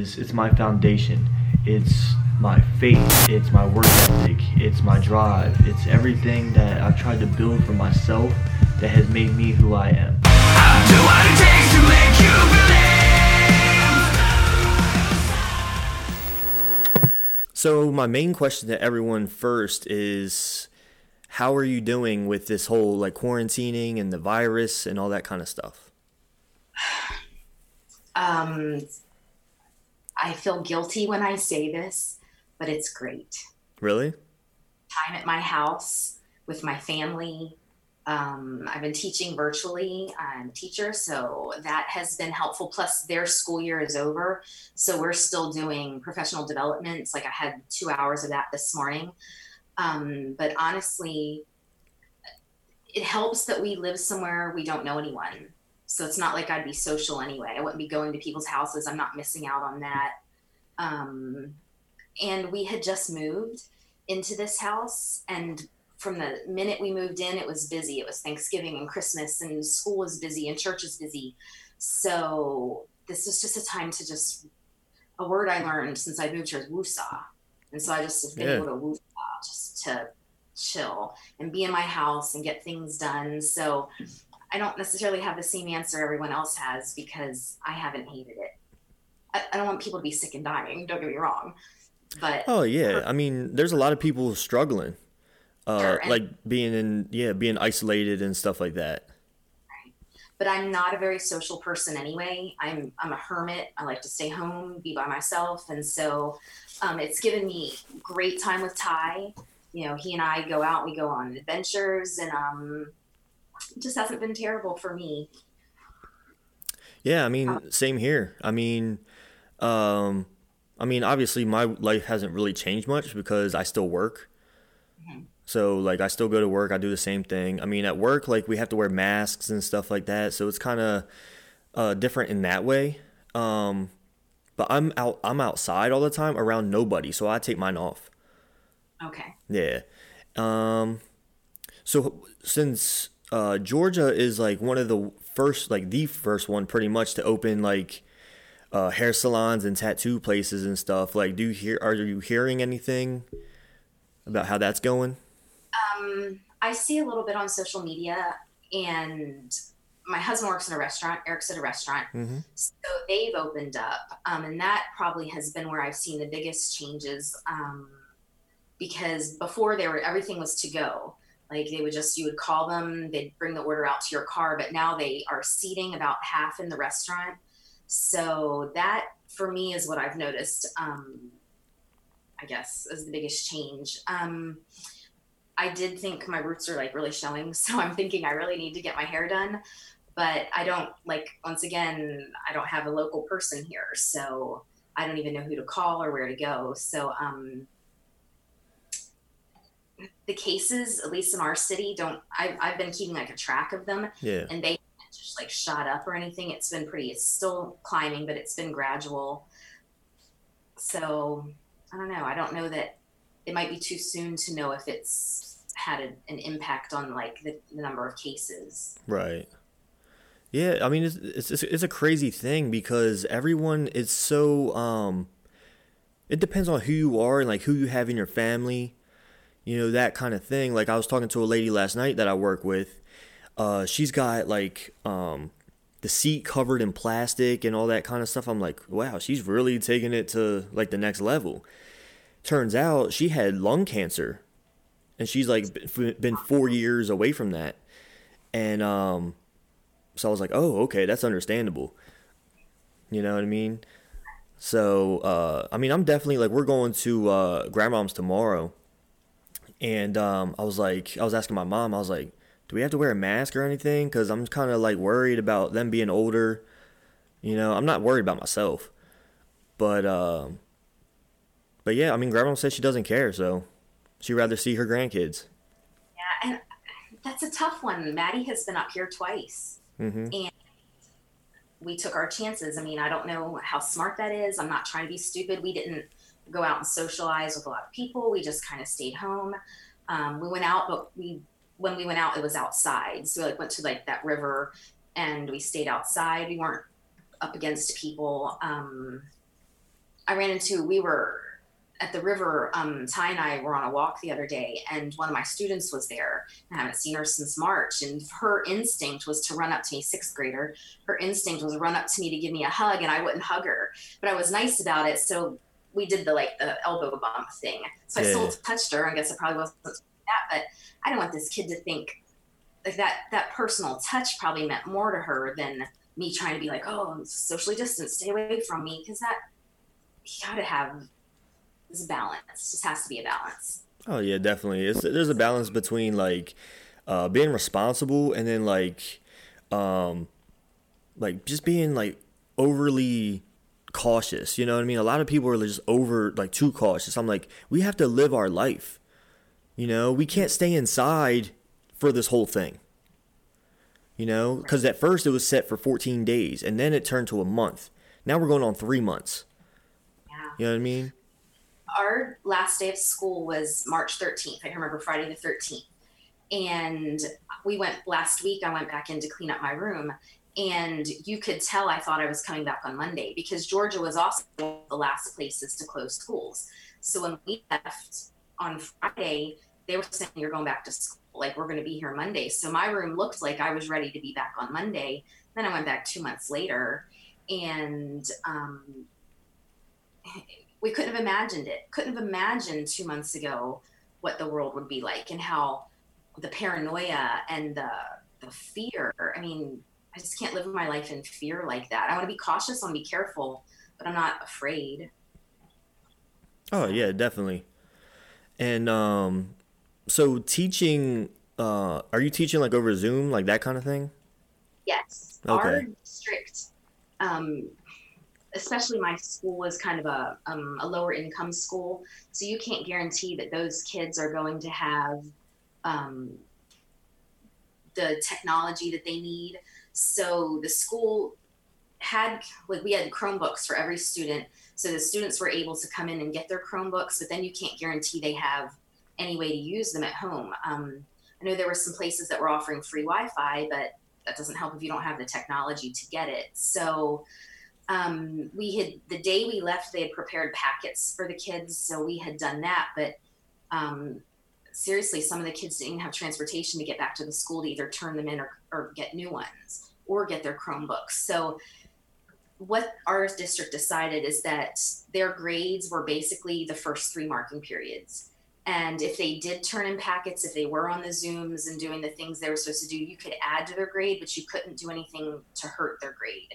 It's, it's my foundation. It's my faith. It's my work ethic. It's my drive. It's everything that I've tried to build for myself that has made me who I am. So my main question to everyone first is how are you doing with this whole like quarantining and the virus and all that kind of stuff? Um, I feel guilty when I say this, but it's great. Really? Time at my house with my family. Um, I've been teaching virtually. I'm a teacher, so that has been helpful. Plus, their school year is over, so we're still doing professional development. It's like I had two hours of that this morning. Um, but honestly, it helps that we live somewhere we don't know anyone. So it's not like I'd be social anyway. I wouldn't be going to people's houses. I'm not missing out on that. Um, and we had just moved into this house and from the minute we moved in, it was busy. It was Thanksgiving and Christmas, and school was busy, and church is busy. So this was just a time to just a word I learned since I moved here is woosah, and so I just have been Yeah. able to woosah just to chill and be in my house and get things done. So I don't necessarily have the same answer everyone else has because I haven't hated it. I, I don't want people to be sick and dying. Don't get me wrong, but Oh yeah. I mean, there's a lot of people struggling. Uh Sure, like being in yeah, being isolated and stuff like that. but I'm not a very social person anyway. I'm I'm a hermit. I like to stay home, be by myself, and so um, it's given me great time with Ty. You know, he and I go out, we go on adventures, and um, just hasn't been terrible for me. Yeah, I mean, same here. I mean, um, I mean, obviously, my life hasn't really changed much because I still work. So, like, I still go to work. I do the same thing. I mean, at work, like, we have to wear masks and stuff like that. So it's kind of uh, different in that way. Um, but I'm out. I'm outside all the time around nobody, so I take mine off. Okay. Yeah. Um so since uh Georgia is like one of the first like the first one pretty much to open like uh hair salons and tattoo places and stuff, like do you hear are you hearing anything about how that's going? Um, I see a little bit on social media, and my husband works in a restaurant. Eric's at a restaurant, Mhm. so they've opened up, um, and that probably has been where I've seen the biggest changes. Um, because before they were everything was to go. Like they would just you would call them, they'd bring the order out to your car, but now they are seating about half in the restaurant. So that for me is what I've noticed. Um, I guess is the biggest change. Um, I did think my roots are like really showing, so I'm thinking I really need to get my hair done. But I don't like once again, I don't have a local person here, so I don't even know who to call or where to go. So um the cases, at least in our city, don't I've I've been keeping like a track of them Yeah. and they just like shot up or anything. It's been pretty it's still climbing, but it's been gradual. So I don't know. I don't know that it might be too soon to know if it's had a, an impact on like the, the number of cases. Right. Yeah, I mean it's, it's it's it's a crazy thing because everyone is so um it depends on who you are and like who you have in your family, you know, that kind of thing. Like I was talking to a lady last night that I work with. Uh she's got like um the seat covered in plastic and all that kind of stuff. I'm like, "Wow, she's really taking it to like the next level." Turns out she had lung cancer and she's like been 4 years away from that. And um so I was like, oh, okay, that's understandable. You know what I mean? So, uh, I mean, I'm definitely like, we're going to uh, grandmom's tomorrow. And um, I was like, I was asking my mom, I was like, do we have to wear a mask or anything? Because I'm kind of like worried about them being older. You know, I'm not worried about myself. But, um, but yeah, I mean, grandma said she doesn't care. So she'd rather see her grandkids. Yeah, and that's a tough one. Maddie has been up here twice. hmm and we took our chances. I mean, I don't know how smart that is. I'm not trying to be stupid. We didn't go out and socialize with a lot of people. We just kind of stayed home. Um, we went out, but we when we went out, it was outside. So we like went to like that river, and we stayed outside. We weren't up against people. Um, I ran into we were at the river. Um, Ty and I were on a walk the other day, and one of my students was there. I haven't seen her since March, and her instinct was to run up to me, sixth grader. Her instinct was to run up to me to give me a hug, and I wouldn't hug her, but I was nice about it. So we did the like the elbow bump thing. So I Yeah. still touched her. I guess it probably wasn't that, but I don't want this kid to think like that. That personal touch probably meant more to her than me trying to be like, oh, I'm socially distance, stay away from me, because that you gotta have this balance. Just has to be a balance. Oh yeah, definitely. It's there's a balance between like uh, being responsible and then like um like just being like overly cautious. You know what I mean? A lot of people are just over like too cautious. I'm like, we have to live our life. You know, we can't stay inside for this whole thing. You know, because at first it was set for 14 days, and then it turned to a month. Now we're going on three months. Yeah. You know what I mean? our last day of school was March 13th. I can remember Friday the 13th. And we went last week, I went back in to clean up my room. And you could tell I thought I was coming back on Monday because Georgia was also the last places to close schools. So when we left on Friday, they were saying you're going back to school, like we're going to be here Monday. So my room looked like I was ready to be back on Monday. Then I went back two months later, and um, we couldn't have imagined it. Couldn't have imagined two months ago what the world would be like and how the paranoia and the the fear. I mean, I just can't live my life in fear like that. I want to be cautious, I want to be careful, but I'm not afraid. Oh yeah, definitely. And um so teaching uh are you teaching like over Zoom, like that kind of thing? Yes, Okay. our district, um, especially my school is kind of a um, a lower income school, so you can't guarantee that those kids are going to have um, the technology that they need. So the school had like we had Chromebooks for every student, so the students were able to come in and get their Chromebooks, but then you can't guarantee they have any way to use them at home. Um, I know there were some places that were offering free Wi-Fi, but that doesn't help if you don't have the technology to get it. So um, we had the day we left, they had prepared packets for the kids, so we had done that. But um, seriously, some of the kids didn't have transportation to get back to the school to either turn them in or, or get new ones or get their Chromebooks. So what our district decided is that their grades were basically the first three marking periods. And if they did turn in packets, if they were on the Zooms and doing the things they were supposed to do, you could add to their grade, but you couldn't do anything to hurt their grade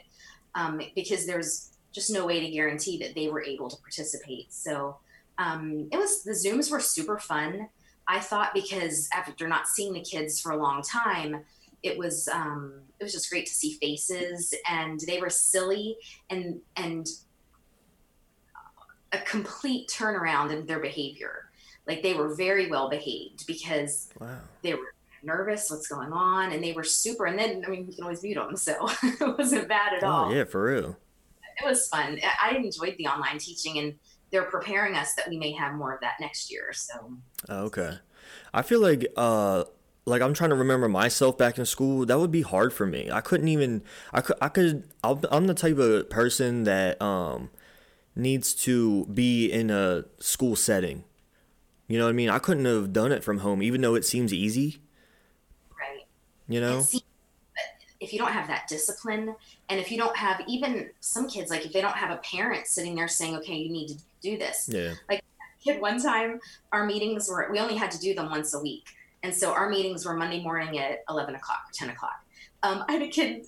um, because there's just no way to guarantee that they were able to participate. So um, it was the Zooms were super fun. I thought because after not seeing the kids for a long time, it was um, it was just great to see faces and they were silly and and a complete turnaround in their behavior. Like they were very well behaved because Wow. they were nervous, what's going on, and they were super. And then I mean, you can always mute them, so it wasn't bad at all Oh yeah, for real. it was fun. I I enjoyed the online teaching, and they're preparing us that we may have more of that next year. So Oh, okay. I feel like uh like I'm trying to remember myself back in school. That would be hard for me. I couldn't even. I could. I could. I'm the type of person that um needs to be in a school setting. You know what I mean? I couldn't have done it from home, even though it seems easy. right, You know? See, if you don't have that discipline, and if you don't have even some kids, like if they don't have a parent sitting there saying, "Okay, you need to do this," Yeah. Like kid one time our meetings were we only had to do them once a week and so our meetings were monday morning at 11 o'clock or 10 o'clock. Um, i had a kid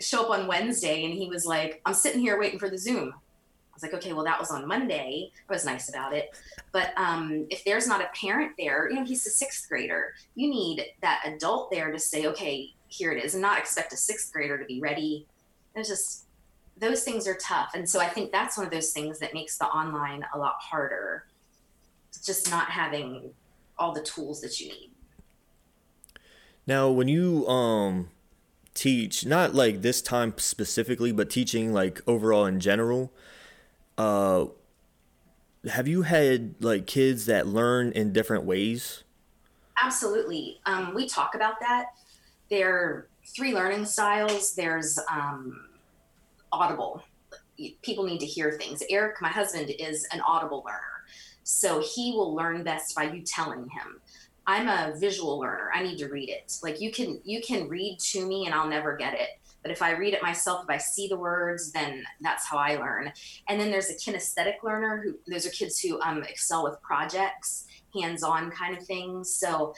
show up on wednesday and he was like i'm sitting here waiting for the zoom. I was like okay well that was on monday. I was nice about it. But um, if there's not a parent there you know he's a sixth grader. You need that adult there to say okay here it is and not expect a sixth grader to be ready. It's just those things are tough. And so i think that's one of those things that makes the online a lot harder. Just not having all the tools that you need. Now, when you um teach, not like this time specifically, but teaching like overall in general, uh have you had like kids that learn in different ways? Absolutely. Um, we talk about that. There are three learning styles. There's um, audible. people need to hear things. Eric, my husband, is an audible learner. So he will learn best by you telling him. I'm a visual learner. I need to read it. Like you can you can read to me and I'll never get it. But if I read it myself, if I see the words, then that's how I learn. And then there's a kinesthetic learner who those are kids who um, excel with projects, hands-on kind of things. So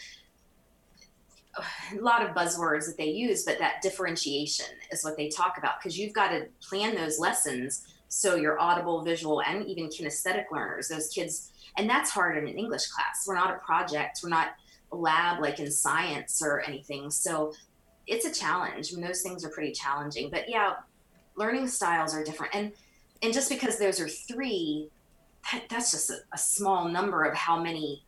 a lot of buzzwords that they use, but that differentiation is what they talk about because you've got to plan those lessons so your audible, visual, and even kinesthetic learners, those kids, and that's hard in an English class. We're not a project, we're not lab like in science or anything. So it's a challenge. I mean, those things are pretty challenging. But yeah, learning styles are different. And and just because those are three, that, that's just a, a small number of how many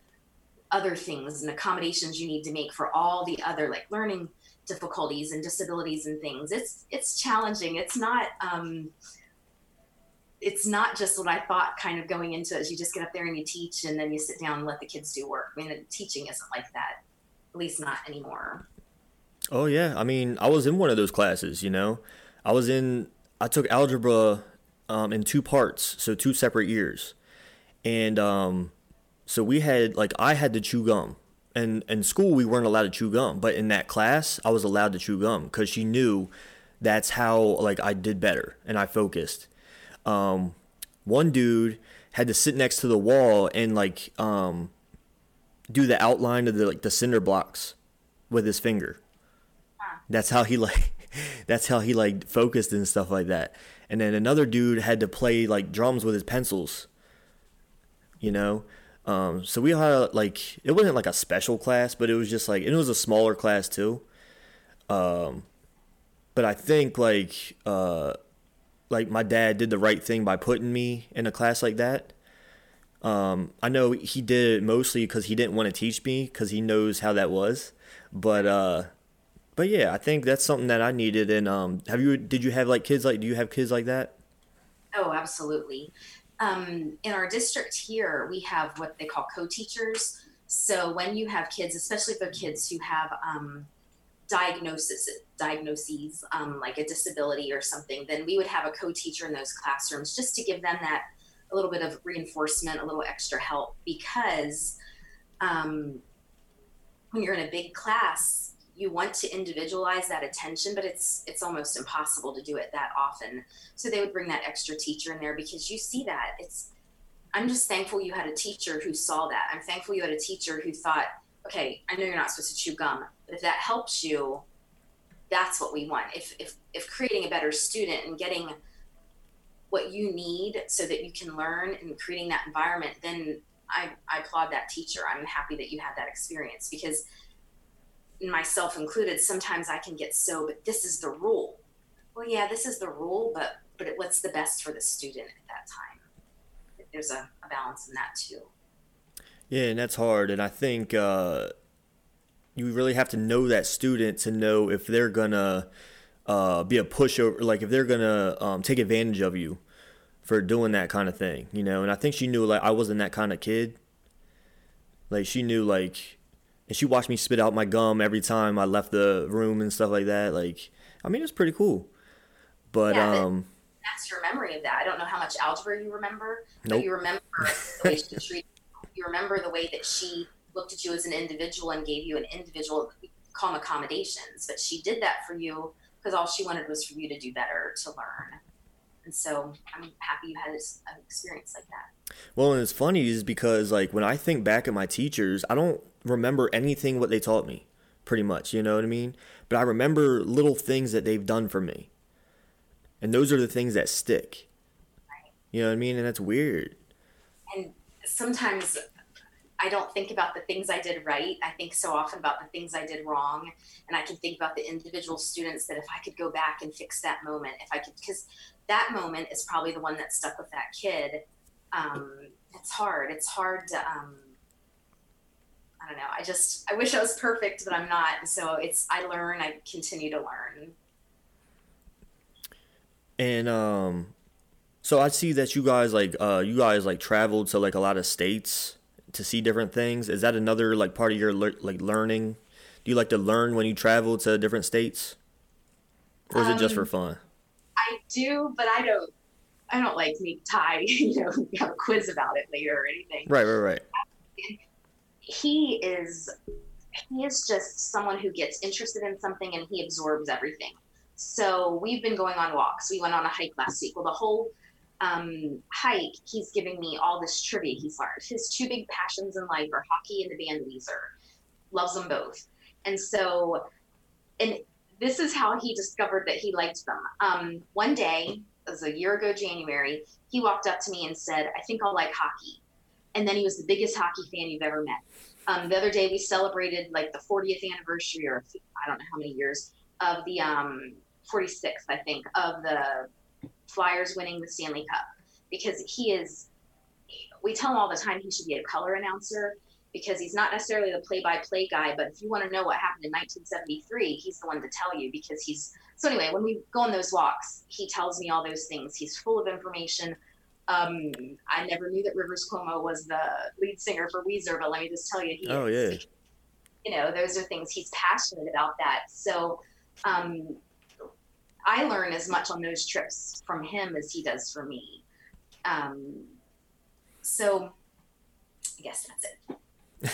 other things and accommodations you need to make for all the other like learning difficulties and disabilities and things. It's it's challenging. It's not um, it's not just what I thought kind of going into it is you just get up there and you teach and then you sit down and let the kids do work. I mean, teaching isn't like that, at least not anymore. Oh yeah, I mean, I was in one of those classes. You know, I was in. I took algebra um, in two parts, so two separate years, and um, so we had like I had to chew gum. And in school we weren't allowed to chew gum, but in that class I was allowed to chew gum because she knew that's how like I did better and I focused. Um, one dude had to sit next to the wall and like um, do the outline of the like the cinder blocks with his finger. That's how he like that's how he like focused and stuff like that. And then another dude had to play like drums with his pencils. You know? Um, so we had like it wasn't like a special class, but it was just like it was a smaller class too. Um, but I think like uh, like my dad did the right thing by putting me in a class like that. Um, I know he did it mostly because he didn't want to teach me because he knows how that was. But uh, but yeah, I think that's something that I needed. And um, have you did you have like kids like do you have kids like that? Oh, absolutely um, in our district here, we have what they call co-teachers. So when you have kids, especially they're kids who have um, diagnosis, diagnoses um, like a disability or something, then we would have a co-teacher in those classrooms just to give them that a little bit of reinforcement, a little extra help because um, when you're in a big class, you want to individualize that attention but it's it's almost impossible to do it that often. So they would bring that extra teacher in there because you see that. It's i'm just thankful you had a teacher who saw that. I'm thankful you had a teacher who thought okay i know you're not supposed to chew gum but if that helps you that's what we want if if if creating a better student and getting what you need so that you can learn and creating that environment then I, I applaud that teacher i'm happy that you had that experience because myself included, sometimes I can get so, but this is the rule. Well, yeah, this is the rule, but but what's the best for the student at that time? There's a, a balance in that too. Yeah, and that's hard. And I think uh, you really have to know that student to know if they're gonna uh, be a pushover, like if they're gonna um, take advantage of you for doing that kind of thing, you know. And I think she knew like I wasn't that kind of kid. Like she knew like and she watched me spit out my gum every time I left the room and stuff like that. Like, I mean, it's pretty cool. But yeah, um, that's your memory of that. I don't know how much algebra you remember, nope. but you remember the way she treated. You remember the way that she looked at you as an individual and gave you an individual calm accommodations. But she did that for you because all she wanted was for you to do better, to learn. And so I'm happy you had an experience like that. Well, and it's funny is because like when I think back at my teachers, I don't remember anything what they taught me, pretty much. You know what I mean? But I remember little things that they've done for me, and those are the things that stick. Right. You know what I mean? And that's weird. And sometimes I don't think about the things I did right. I think so often about the things I did wrong. And I can think about the individual students that if I could go back and fix that moment, if I could, because that moment is probably the one that stuck with that kid. Um, it's hard. It's hard to, um, I don't know. I just I wish I was perfect, but I'm not. So it's I learn. I continue to learn. And um, so I see that you guys like uh you guys like traveled to like a lot of states to see different things. Is that another like part of your le- like learning? Do you like to learn when you travel to different states, or is um, it just for um, fun? I do, but I don't. I don't like make Ty, you know, have a quiz about it later or anything. Right, right, right. He is he is just someone who gets interested in something and he absorbs everything. So we've been going on walks. We went on a hike last week. Well, the whole um, hike, he's giving me all this trivia he's learned. His two big passions in life are hockey and the band Weezer. Loves them both. And so, and this is how he discovered that he liked them. Um, one day, it was a year ago, January, he walked up to me and said, I think I'll like hockey. And then he was the biggest hockey fan you've ever met. Um, the other day, we celebrated like the 40th anniversary, or I don't know how many years, of the um, 46th, I think, of the Flyers winning the Stanley Cup because he is. We tell him all the time he should be a color announcer because he's not necessarily the play-by-play guy, but if you want to know what happened in 1973, he's the one to tell you because he's. So anyway, when we go on those walks, he tells me all those things. He's full of information. Um, I never knew that Rivers Cuomo was the lead singer for Weezer, but let me just tell you, he oh is. yeah. You know, those are things he's passionate about. That so. Um, I learn as much on those trips from him as he does for me. Um, so I guess that's it.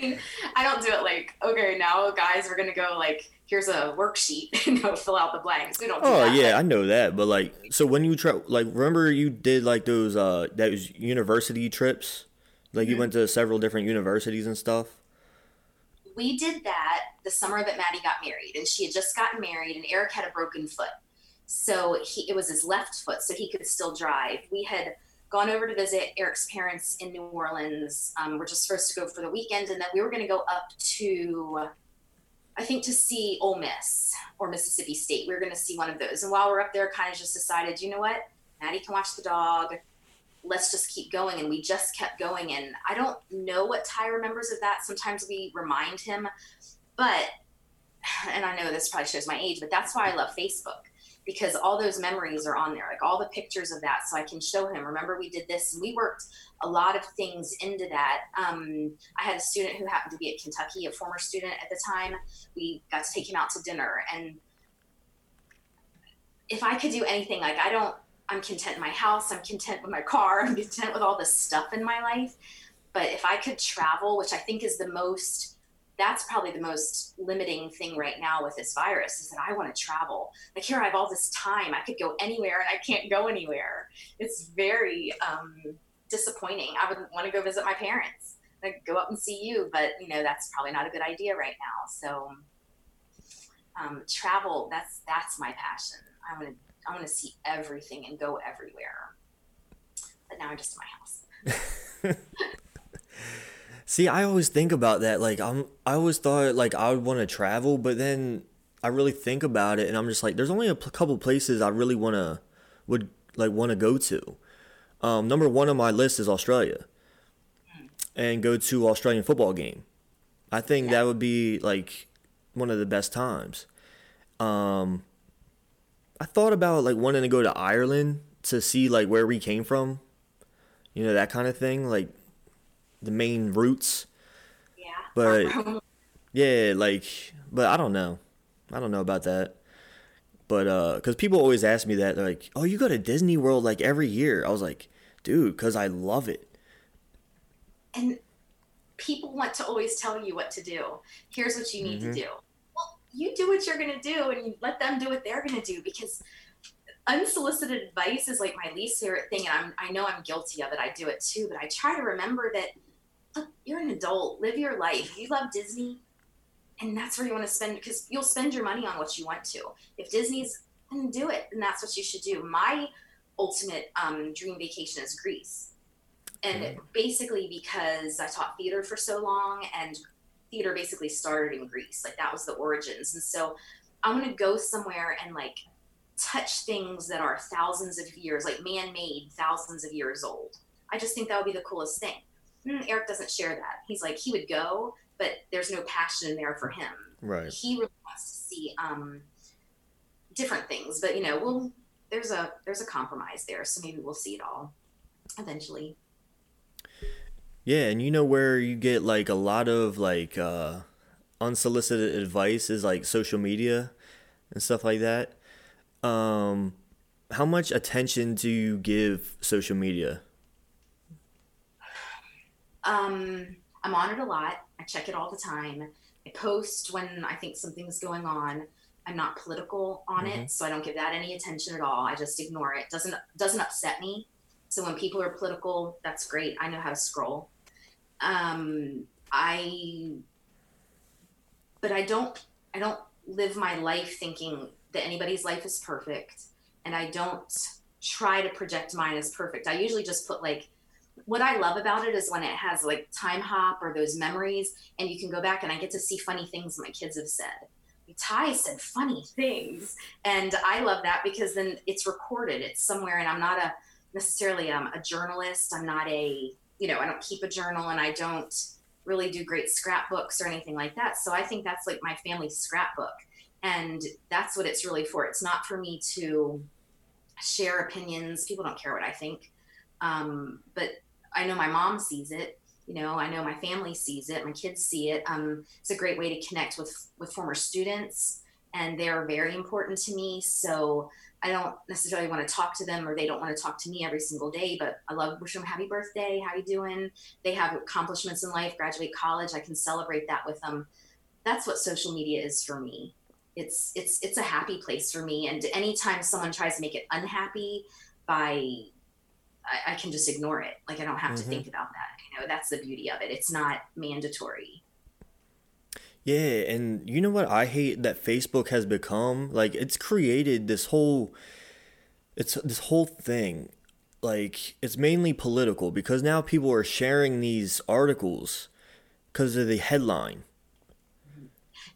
I don't do it like, okay, now guys, we're gonna go like, here's a worksheet, you know, fill out the blanks. We don't. Do Oh that. yeah, I know that, but like, so when you try, like, remember you did like those uh those university trips, like you Mhm. went to several different universities and stuff. We did that the summer that Maddie got married, and she had just gotten married, and Eric had a broken foot, so he it was his left foot, so he could still drive. We had gone over to visit Eric's parents in New Orleans. Um, we're just supposed to go for the weekend, and then we were going to go up to, I think, to see Ole Miss or Mississippi State. We were going to see one of those, and while we're up there, kind of just decided, you know what, Maddie can watch the dog let's just keep going and we just kept going and i don't know what ty remembers of that. Sometimes we remind him but and i know this probably shows my age but that's why i love facebook because all those memories are on there like all the pictures of that so i can show him remember we did this and we worked a lot of things into that. Um, i had a student who happened to be at kentucky a former student at the time. We got to take him out to dinner and if i could do anything like i don't I'm content in my house. I'm content with my car. I'm content with all the stuff in my life. But if I could travel, which I think is the most, that's probably the most limiting thing right now with this virus is that I want to travel. Like here, I have all this time. I could go anywhere and I can't go anywhere. It's very um, disappointing. I would want to go visit my parents. Like go up and see you, but you know that's probably not a good idea right now. So um, travel, that's that's my passion. I want to I want to see everything and go everywhere. But now I'm just in my house. See, I always think about that. Like, I'm, I always thought like I would want to travel, but then I really think about it, and I'm just like, there's only a p- couple places I really wanna would like want to go to. Um, number one on my list is Australia, and go to Australian football game. I think that would be like one of the best times. Um, I thought about like wanting to go to Ireland to see like where we came from, you know that kind of thing, like the main roots. Yeah. But- Yeah, like, but I don't know. I don't know about that. But uh, cause people always ask me that, they're like, "Oh, you go to Disney World like every year?" I was like, "Dude, cause I love it." and people want to always tell you what to do. Here's what you need Mhm. to do. You do what you're going to do and you let them do what they're going to do because unsolicited advice is like my least favorite thing and I'm I know I'm guilty of it. I do it too, but I try to remember that look, you're an adult, live your life. You love Disney and that's where you want to spend because you'll spend your money on what you want to. If Disney's then do it, and that's what you should do. My ultimate um, dream vacation is Greece and basically because I taught theater for so long and theater basically started in Greece like that was the origins. And so I want to go somewhere and like touch things that are thousands of years like man-made thousands of years old. I just think that would be the coolest thing. Mm, Eric doesn't share that. He's like he would go but there's no passion there for him. Right. he really wants to see um, different things but you know we'll there's a there's a compromise there so maybe we'll see it all eventually Yeah, and you know where you get like a lot of like uh, unsolicited advice is like social media and stuff like that. Um, how much attention do you give social media? Um, I'm on it a lot. I check it all the time. I post when I think something's going on. I'm not political on mm-hmm. it, so I don't give that any attention at all. I just ignore it. Doesn't doesn't upset me. So when people are political, that's great. I know how to scroll. Um, I, but I don't. I don't live my life thinking that anybody's life is perfect, and I don't try to project mine as perfect. I usually just put like what I love about it is when it has like time hop or those memories, and you can go back and I get to see funny things my kids have said. Ty said funny things, and I love that because then it's recorded. It's somewhere, and I'm not a necessarily um, a journalist. I'm not a you know I don't keep a journal, and I don't really do great scrapbooks or anything like that. So I think that's like my family scrapbook, and that's what it's really for. It's not for me to share opinions. People don't care what I think. Um, but I know my mom sees it. You know, I know my family sees it. My kids see it. Um, it's a great way to connect with with former students, and they're very important to me. So I don't necessarily want to talk to them, or they don't want to talk to me every single day. But I love wishing them happy birthday. How you doing? They have accomplishments in life, graduate college. I can celebrate that with them. That's what social media is for me. It's it's it's a happy place for me. And anytime someone tries to make it unhappy by I, I can just ignore it. Like I don't have mm-hmm. to think about that. You know, that's the beauty of it. It's not mandatory. Yeah, and you know what I hate that Facebook has become? Like it's created this whole it's this whole thing. Like it's mainly political because now people are sharing these articles because of the headline. Mm-hmm.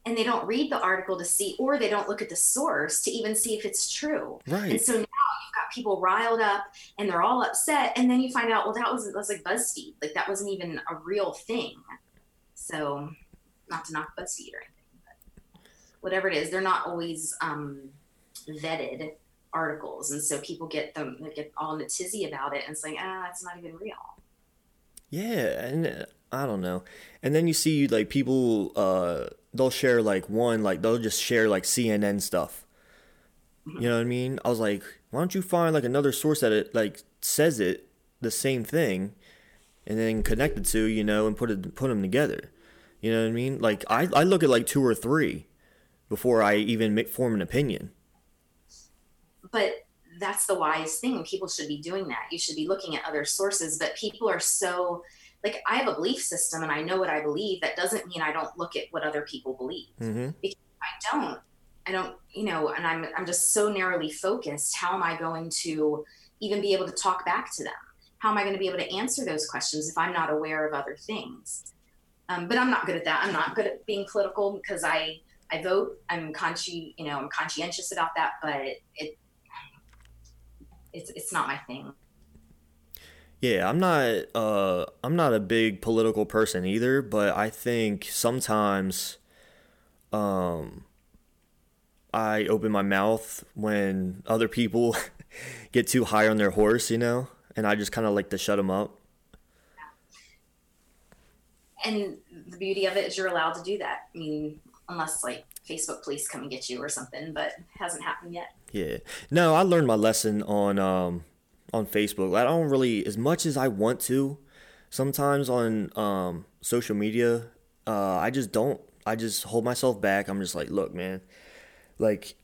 And they don't read the article to see, or they don't look at the source to even see if it's true. Right. And so now you've got people riled up and they're all upset. And then you find out, well, that was, that was like BuzzFeed. Like that wasn't even a real thing. So not to knock BuzzFeed or anything, but whatever it is, they're not always um, vetted articles. And so people get them, they get all in a tizzy about it and saying, ah, it's not even real. Yeah. And uh, I don't know. And then you see like people, uh, they'll share like one, like they'll just share like CNN stuff. Mm-hmm. You know what I mean? I was like, why don't you find like another source that it like says it the same thing and then connect the two you know and put it put them together you know what i mean like i, I look at like two or three before i even make, form an opinion but that's the wise thing people should be doing that you should be looking at other sources but people are so like i have a belief system and i know what i believe that doesn't mean i don't look at what other people believe mm-hmm. because i don't I don't, you know, and I'm I'm just so narrowly focused. How am I going to even be able to talk back to them? How am I going to be able to answer those questions if I'm not aware of other things? Um, but I'm not good at that. I'm not good at being political because I I vote. I'm consci, you know, I'm conscientious about that, but it it's it's not my thing. Yeah, I'm not uh I'm not a big political person either, but I think sometimes um I open my mouth when other people get too high on their horse, you know, and I just kind of like to shut them up. And the beauty of it is you're allowed to do that. I mean, unless like Facebook police come and get you or something, but hasn't happened yet. Yeah. No, I learned my lesson on um on Facebook. I don't really as much as I want to. Sometimes on um social media, uh I just don't. I just hold myself back. I'm just like, look, man, like,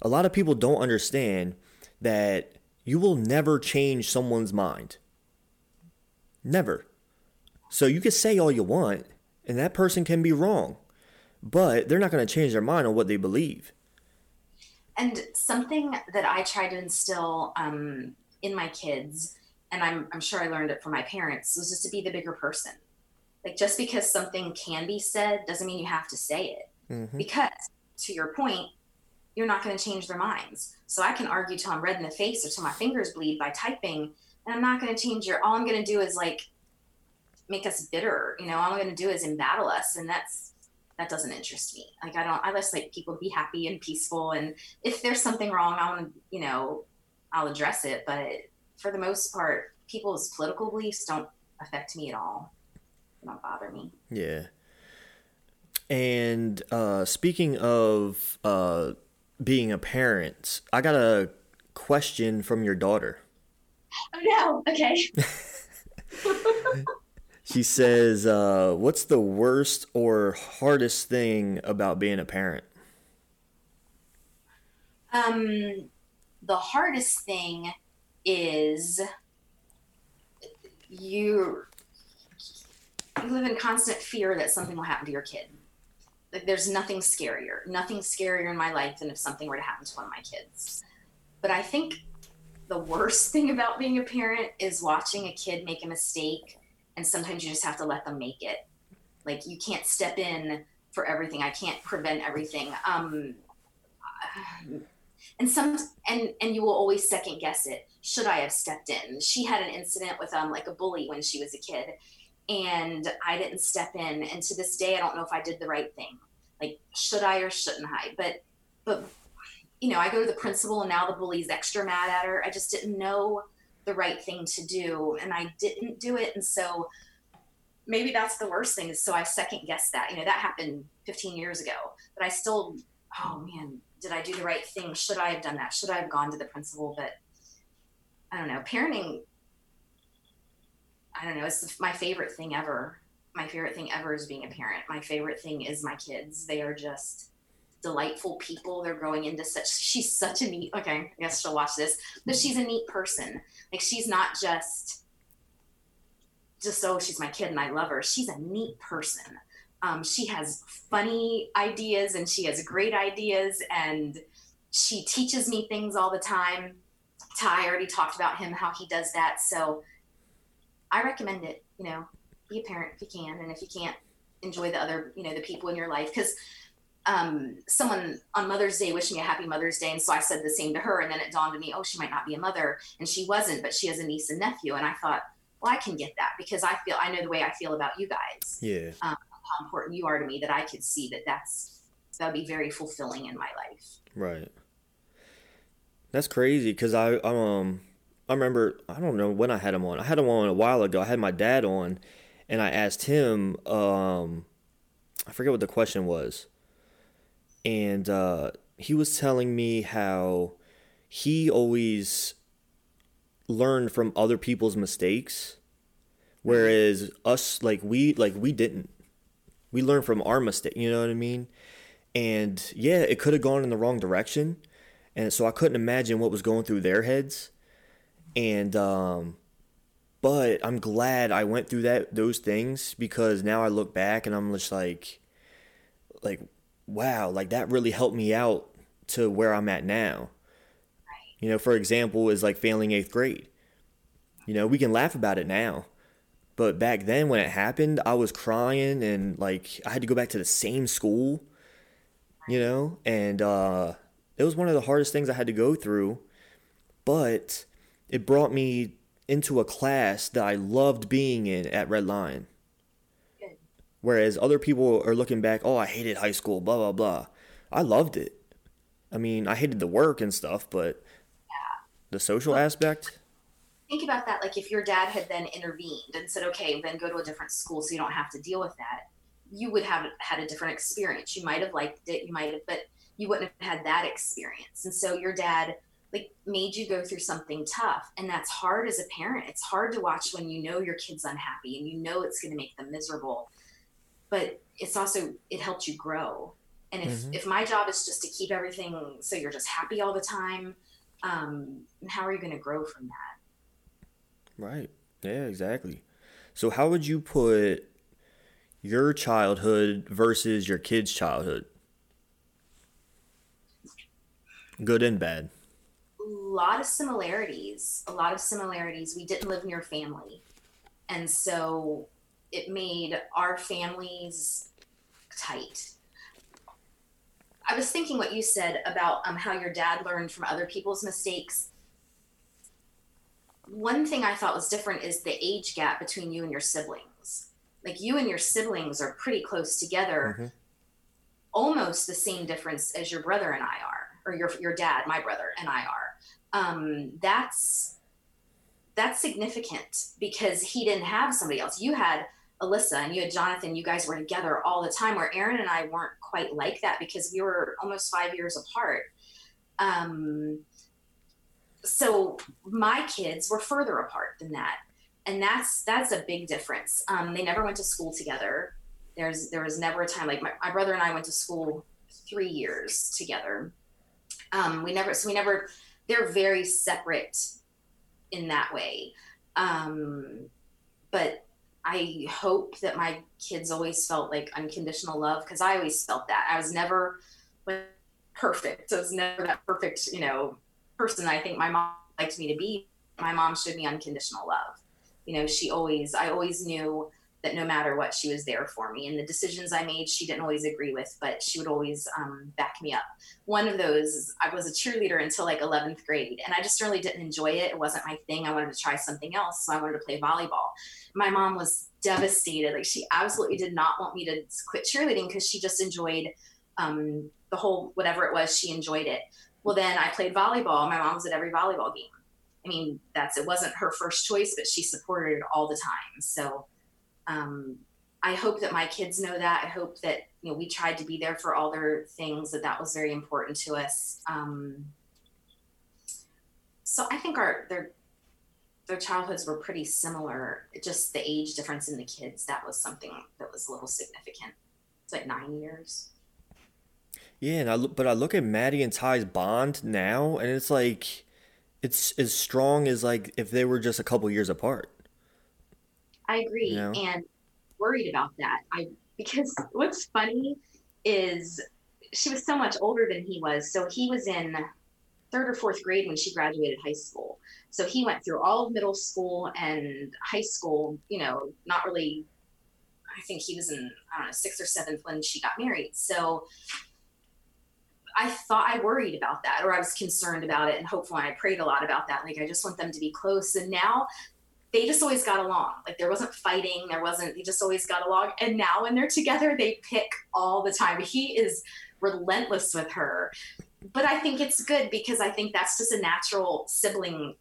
a lot of people don't understand that you will never change someone's mind. Never. So you can say all you want, and that person can be wrong, but they're not going to change their mind on what they believe. And something that I try to instill um, in my kids, and I'm, I'm sure I learned it from my parents, was just to be the bigger person. Like, just because something can be said doesn't mean you have to say it. Mm-hmm. Because, to your point, you're not going to change their minds. So I can argue till I'm red in the face or till my fingers bleed by typing, and I'm not going to change your. All I'm going to do is like make us bitter. You know, all I'm going to do is embattle us, and that's that doesn't interest me. Like I don't. I just like people to be happy and peaceful, and if there's something wrong, I want to, you know, I'll address it. But for the most part, people's political beliefs don't affect me at all. They don't bother me. Yeah. And uh, speaking of uh, being a parent, I got a question from your daughter. Oh no. Okay. She says, uh, "What's the worst or hardest thing about being a parent?" Um, the hardest thing is you you live in constant fear that something will happen to your kid. Like there's nothing scarier, nothing scarier in my life than if something were to happen to one of my kids. But I think the worst thing about being a parent is watching a kid make a mistake and sometimes you just have to let them make it. Like you can't step in for everything. I can't prevent everything. Um and some and and you will always second guess it should i have stepped in she had an incident with um like a bully when she was a kid and i didn't step in and to this day i don't know if i did the right thing like should i or shouldn't i but but you know i go to the principal and now the bully's extra mad at her i just didn't know the right thing to do and i didn't do it and so maybe that's the worst thing is so i second guess that you know that happened 15 years ago but i still oh man did I do the right thing? Should I have done that? Should I have gone to the principal? But I don't know. Parenting, I don't know. It's my favorite thing ever. My favorite thing ever is being a parent. My favorite thing is my kids. They are just delightful people. They're growing into such, she's such a neat, okay, I guess she'll watch this, but she's a neat person. Like she's not just, just, oh, she's my kid and I love her. She's a neat person um, she has funny ideas and she has great ideas and she teaches me things all the time. Ty already talked about him, how he does that. So I recommend it, you know, be a parent if you can. And if you can't, enjoy the other, you know, the people in your life. Because um, someone on Mother's Day wished me a happy Mother's Day. And so I said the same to her. And then it dawned on me, oh, she might not be a mother. And she wasn't, but she has a niece and nephew. And I thought, well, I can get that because I feel, I know the way I feel about you guys. Yeah. Um, how important you are to me that I could see that that's that would be very fulfilling in my life. Right. That's crazy because I um I remember I don't know when I had him on. I had him on a while ago. I had my dad on, and I asked him. Um, I forget what the question was, and uh, he was telling me how he always learned from other people's mistakes, whereas us like we like we didn't. We learned from our mistake you know what i mean? And yeah it could have gone in the wrong direction and so i couldn't imagine what was going through their heads. And um but i'm glad i went through that those things because now i look back and i'm just like like wow like that really helped me out to where i'm at now you know for example is like failing eighth grade you know we can laugh about it now but back then, when it happened, I was crying and like I had to go back to the same school, you know, and uh, it was one of the hardest things I had to go through. But it brought me into a class that I loved being in at Red Lion. Whereas other people are looking back, oh, I hated high school, blah, blah, blah. I loved it. I mean, I hated the work and stuff, but yeah. the social aspect, think about that like if your dad had then intervened and said okay then go to a different school so you don't have to deal with that you would have had a different experience you might have liked it you might have but you wouldn't have had that experience and so your dad like made you go through something tough and that's hard as a parent it's hard to watch when you know your kid's unhappy and you know it's going to make them miserable but it's also it helps you grow and if mm-hmm. if my job is just to keep everything so you're just happy all the time um how are you going to grow from that Right. Yeah, exactly. So how would you put your childhood versus your kid's childhood? Good and bad. A lot of similarities. A lot of similarities. We didn't live near family. And so it made our families tight. I was thinking what you said about um, how your dad learned from other people's mistakes one thing I thought was different is the age gap between you and your siblings. Like you and your siblings are pretty close together, mm-hmm. almost the same difference as your brother and I are, or your your dad, my brother and I are. Um, that's that's significant because he didn't have somebody else. You had Alyssa and you had Jonathan. You guys were together all the time. Where Aaron and I weren't quite like that because we were almost five years apart. Um, so my kids were further apart than that and that's that's a big difference um, they never went to school together there's there was never a time like my, my brother and i went to school three years together um, we never so we never they're very separate in that way um, but i hope that my kids always felt like unconditional love because i always felt that i was never like, perfect so it's never that perfect you know person I think my mom liked me to be. My mom showed me unconditional love. You know, she always, I always knew that no matter what, she was there for me. And the decisions I made, she didn't always agree with, but she would always um, back me up. One of those, I was a cheerleader until like 11th grade, and I just really didn't enjoy it. It wasn't my thing. I wanted to try something else. So I wanted to play volleyball. My mom was devastated. Like, she absolutely did not want me to quit cheerleading because she just enjoyed um, the whole, whatever it was, she enjoyed it. Well, then I played volleyball. My mom was at every volleyball game. I mean, that's it wasn't her first choice, but she supported it all the time. So um, I hope that my kids know that. I hope that you know we tried to be there for all their things. That that was very important to us. Um, so I think our their their childhoods were pretty similar. Just the age difference in the kids that was something that was a little significant. It's like nine years. Yeah, and I look, but I look at Maddie and Ty's bond now, and it's like it's as strong as like if they were just a couple years apart. I agree, you know? and worried about that. I because what's funny is she was so much older than he was. So he was in third or fourth grade when she graduated high school. So he went through all of middle school and high school. You know, not really. I think he was in I don't know sixth or seventh when she got married. So I thought I worried about that or I was concerned about it and hopeful. And I prayed a lot about that. Like, I just want them to be close. And now they just always got along. Like, there wasn't fighting, there wasn't, they just always got along. And now when they're together, they pick all the time. He is relentless with her. But I think it's good because I think that's just a natural sibling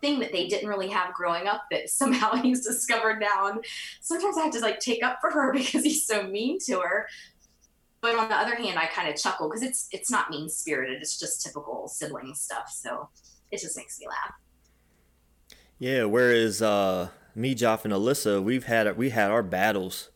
thing that they didn't really have growing up that somehow he's discovered now. And sometimes I have to like take up for her because he's so mean to her. But on the other hand, I kind of chuckle because it's it's not mean spirited. It's just typical sibling stuff. So it just makes me laugh. Yeah. Whereas uh, me, Joff, and Alyssa, we've had we had our battles.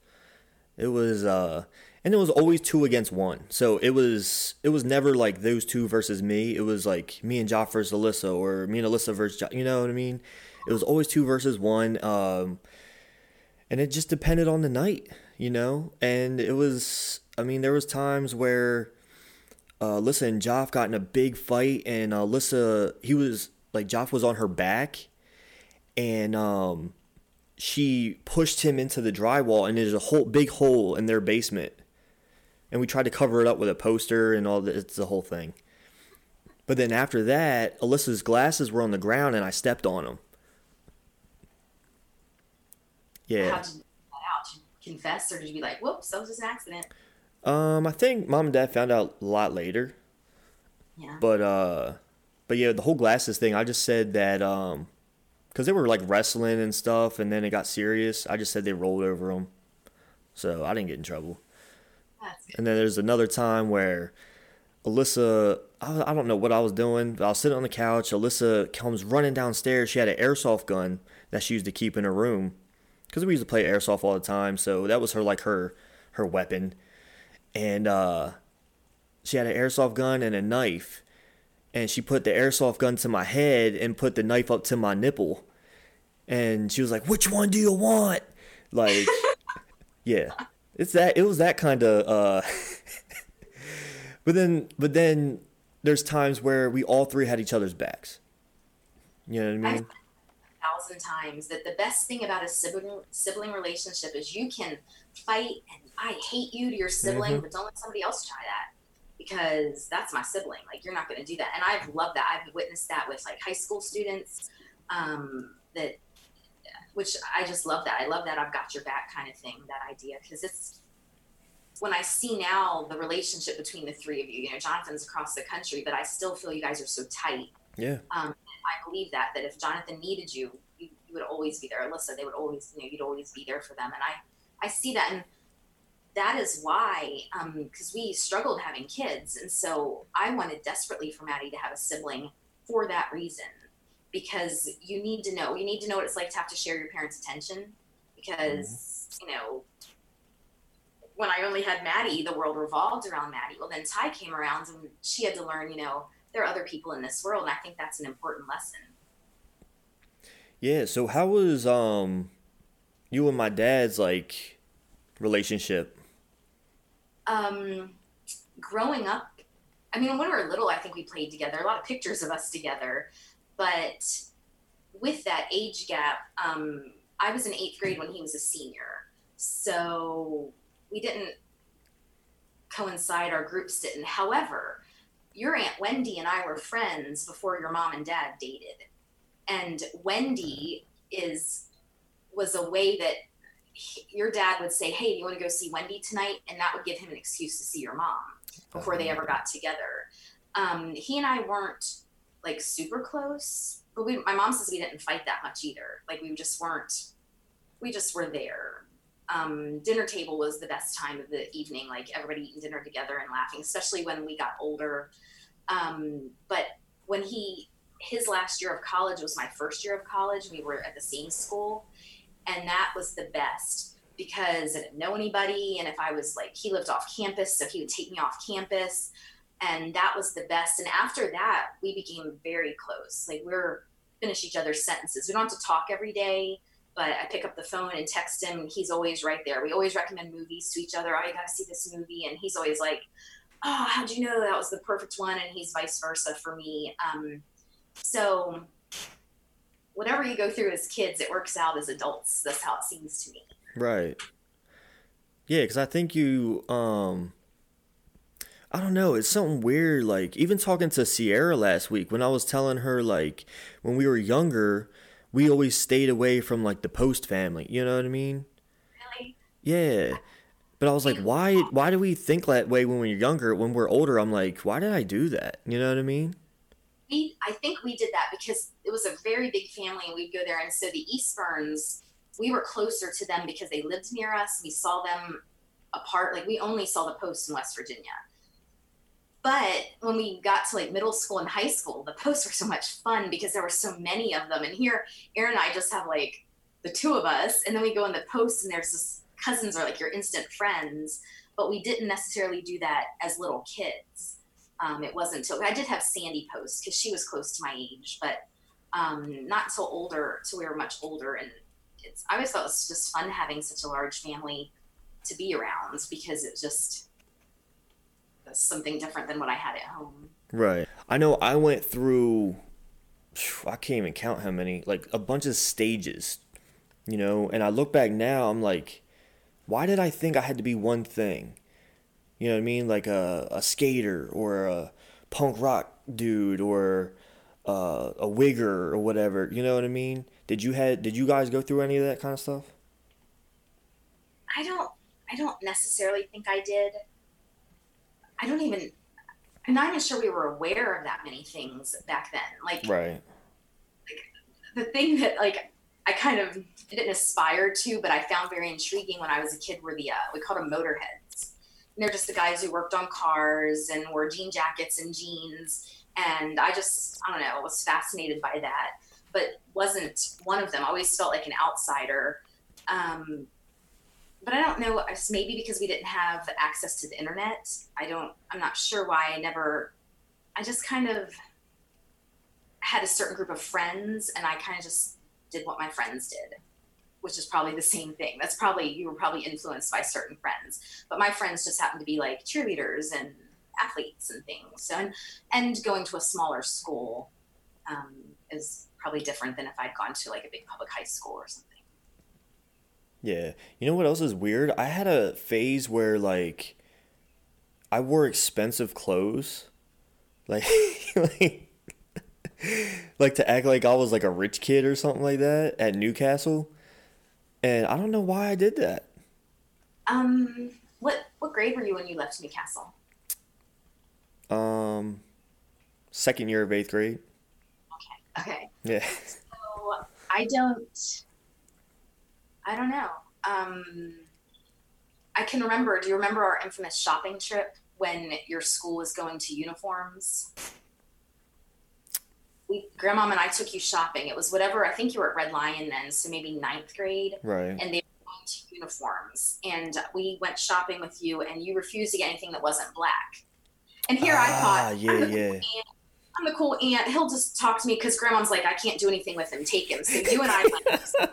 It was uh, and it was always two against one. So it was it was never like those two versus me. It was like me and Joff versus Alyssa, or me and Alyssa versus Joff. You know what I mean? It was always two versus one. Um, and it just depended on the night, you know. And it was I mean, there was times where uh, Alyssa and Joff got in a big fight, and uh, Alyssa, he was like Joff was on her back, and um, she pushed him into the drywall, and there's a whole big hole in their basement, and we tried to cover it up with a poster and all that. It's the whole thing. But then after that, Alyssa's glasses were on the ground, and I stepped on them. Yeah. How did you confess, or did you be like, "Whoops, that was just an accident"? Um, I think mom and dad found out a lot later. Yeah. But uh, but yeah, the whole glasses thing. I just said that um, because they were like wrestling and stuff, and then it got serious. I just said they rolled over them, so I didn't get in trouble. And then there's another time where Alyssa, I, I don't know what I was doing, but I was sitting on the couch. Alyssa comes running downstairs. She had an airsoft gun that she used to keep in her room because we used to play airsoft all the time. So that was her like her her weapon and uh, she had an airsoft gun and a knife, and she put the airsoft gun to my head and put the knife up to my nipple, and she was like, "Which one do you want?" Like, yeah, it's that. It was that kind of. Uh, but then, but then, there's times where we all three had each other's backs. You know what I mean? a thousand times that the best thing about a sibling sibling relationship is you can fight and I hate you to your sibling, mm-hmm. but don't let somebody else try that because that's my sibling. Like you're not going to do that. And I've loved that. I've witnessed that with like high school students. Um, that, which I just love that. I love that I've got your back kind of thing. That idea because it's when I see now the relationship between the three of you. You know, Jonathan's across the country, but I still feel you guys are so tight. Yeah. Um, I believe that that if Jonathan needed you, you, you would always be there. Alyssa, they would always, you know, you'd always be there for them. And I, I see that, and that is why, because um, we struggled having kids, and so I wanted desperately for Maddie to have a sibling for that reason because you need to know you need to know what it's like to have to share your parents' attention because mm-hmm. you know when I only had Maddie, the world revolved around Maddie. Well, then Ty came around and she had to learn, you know, there are other people in this world, and I think that's an important lesson. Yeah. So how was um you and my dad's like relationship? Um, growing up, I mean, when we were little, I think we played together. A lot of pictures of us together, but with that age gap, um, I was in eighth grade when he was a senior, so we didn't coincide. Our groups didn't. However, your aunt Wendy and I were friends before your mom and dad dated, and Wendy is was a way that he, your dad would say, "Hey, do you want to go see Wendy tonight?" And that would give him an excuse to see your mom before they ever got together. Um, he and I weren't like super close, but we, my mom says we didn't fight that much either. Like we just weren't, we just were there. Um, dinner table was the best time of the evening, like everybody eating dinner together and laughing, especially when we got older. Um, but when he, his last year of college was my first year of college, we were at the same school and that was the best because I didn't know anybody. And if I was like, he lived off campus, so he would take me off campus. And that was the best. And after that, we became very close. Like we're finish each other's sentences. We don't have to talk every day, but I pick up the phone and text him, he's always right there. We always recommend movies to each other. Oh, you got to see this movie. And he's always like, Oh, how'd you know that was the perfect one? And he's vice versa for me. Um, so whatever you go through as kids, it works out as adults. That's how it seems to me. Right. Yeah, because I think you, um, I don't know, it's something weird. Like, even talking to Sierra last week, when I was telling her, like, when we were younger, we always stayed away from, like, the Post family. You know what I mean? Really? Yeah. But I was like, why, why do we think that way when we're younger? When we're older, I'm like, why did I do that? You know what I mean? we I think we did that because it was a very big family and we'd go there and so the Eastburns we were closer to them because they lived near us. We saw them apart like we only saw the post in West Virginia. But when we got to like middle school and high school, the posts were so much fun because there were so many of them. And here, Aaron and I just have like the two of us, and then we go in the posts, and there's this cousins are like your instant friends. But we didn't necessarily do that as little kids um, it wasn't until I did have Sandy post because she was close to my age, but um, not until older, until we were much older. And it's, I always thought it was just fun having such a large family to be around because it was just something different than what I had at home. Right. I know I went through, I can't even count how many, like a bunch of stages, you know, and I look back now, I'm like, why did I think I had to be one thing? You know what I mean? Like a, a skater or a punk rock dude or uh, a wigger or whatever. You know what I mean? Did you had did you guys go through any of that kind of stuff? I don't I don't necessarily think I did. I don't even I'm not even sure we were aware of that many things back then. Like right. Like the thing that like I kind of didn't aspire to, but I found very intriguing when I was a kid were the uh, we called them motorheads they're just the guys who worked on cars and wore jean jackets and jeans. And I just, I don't know, was fascinated by that, but wasn't one of them. I always felt like an outsider. Um, but I don't know, maybe because we didn't have access to the internet. I don't, I'm not sure why I never, I just kind of had a certain group of friends and I kind of just did what my friends did which is probably the same thing. That's probably you were probably influenced by certain friends, but my friends just happened to be like cheerleaders and athletes and things. So and, and going to a smaller school um, is probably different than if I'd gone to like a big public high school or something. Yeah, you know what else is weird? I had a phase where like I wore expensive clothes, like like like to act like I was like a rich kid or something like that at Newcastle and I don't know why I did that. Um, what what grade were you when you left Newcastle? Um, second year of eighth grade. Okay. Okay. Yeah. So I don't. I don't know. Um, I can remember. Do you remember our infamous shopping trip when your school was going to uniforms? we grandmom and I took you shopping. It was whatever I think you were at Red Lion then, so maybe ninth grade. Right. And they were going to uniforms, and we went shopping with you, and you refused to get anything that wasn't black. And here I Ah, thought, yeah, I'm the yeah. cool aunt. I'm the cool aunt. He'll just talk to me because grandmom's like, I can't do anything with him. Take him. So you and I.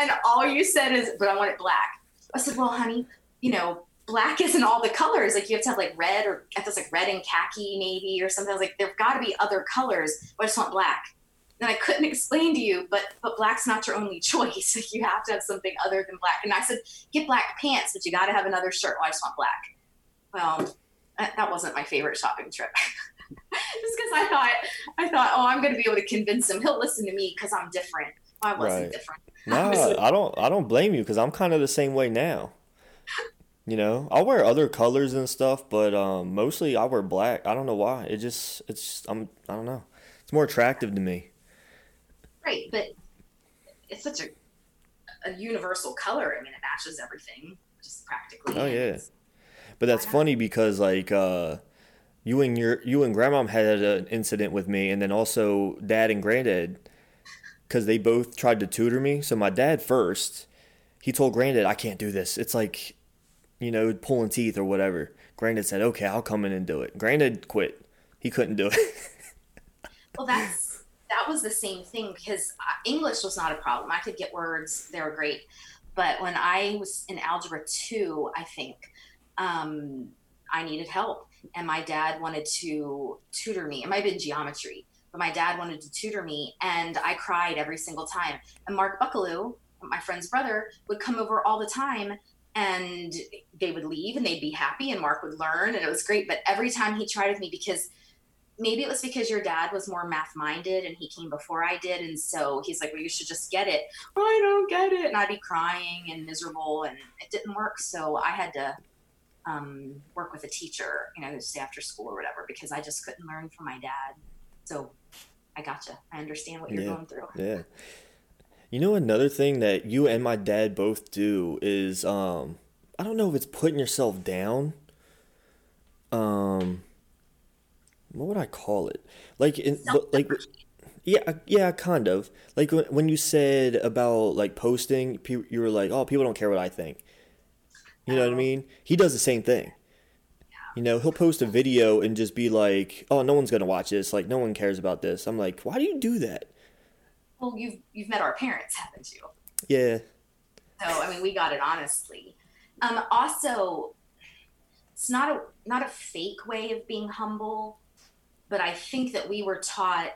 and all you said is, but I want it black. I said, well, honey, you know, black isn't all the colors. Like you have to have like red or I was like red and khaki maybe or something. I was like, there've got to be other colors. But I just want black. And I couldn't explain to you, but but black's not your only choice. Like you have to have something other than black. And I said, get black pants, but you got to have another shirt. Well, I just want black. Well, that, that wasn't my favorite shopping trip. just because I thought I thought, oh, I'm going to be able to convince him. He'll listen to me because I'm different. Well, I wasn't Right. different. Nah, I don't. I don't blame you because I'm kind of the same way now. You know, I wear other colors and stuff, but um, mostly I wear black. I don't know why. It just, it's, just, I'm, I don't know. It's more attractive to me. Right, but it's such a a universal color. I mean, it matches everything, just practically. Oh, yeah. But that's funny because like uh, you and your you and grandmom had an incident with me, and then also dad and granddad, because they both tried to tutor me. So my dad first, he told granddad, "I can't do this. It's like, you know, pulling teeth or whatever." Granddad said, "Okay, I'll come in and do it." Granddad quit. He couldn't do it. Well, that's that was the same thing because uh, English was not a problem. I could get words; they were great. But when I was in algebra two, I think um, I needed help, and my dad wanted to tutor me. It might have been geometry, but my dad wanted to tutor me, and I cried every single time. And Mark Buckaloo, my friend's brother, would come over all the time. And they would leave and they'd be happy, and Mark would learn, and it was great. But every time he tried with me, because maybe it was because your dad was more math minded and he came before I did. And so he's like, well, you should just get it. I don't get it. And I'd be crying and miserable and it didn't work. So I had to um, work with a teacher, you know, stay after school or whatever, because I just couldn't learn from my dad. So I gotcha. I understand what you're Yeah. going through. Yeah. You know another thing that you and my dad both do is um I don't know if it's putting yourself down. Um what would I call it? Like in like yeah, yeah, kind of. Like when when you said about like posting, you were like, "Oh, people don't care what I think." You know what I Oh. mean? He does the same thing. You know, he'll post a video and just be like, "Oh, no one's gonna watch this. Like, no one cares about this." I'm like, "Why do you do that?" Well, you've, you've met our parents, haven't you? Yeah, So I mean, we got it honestly. Um, also, it's not a not a fake way of being humble, but I think that we were taught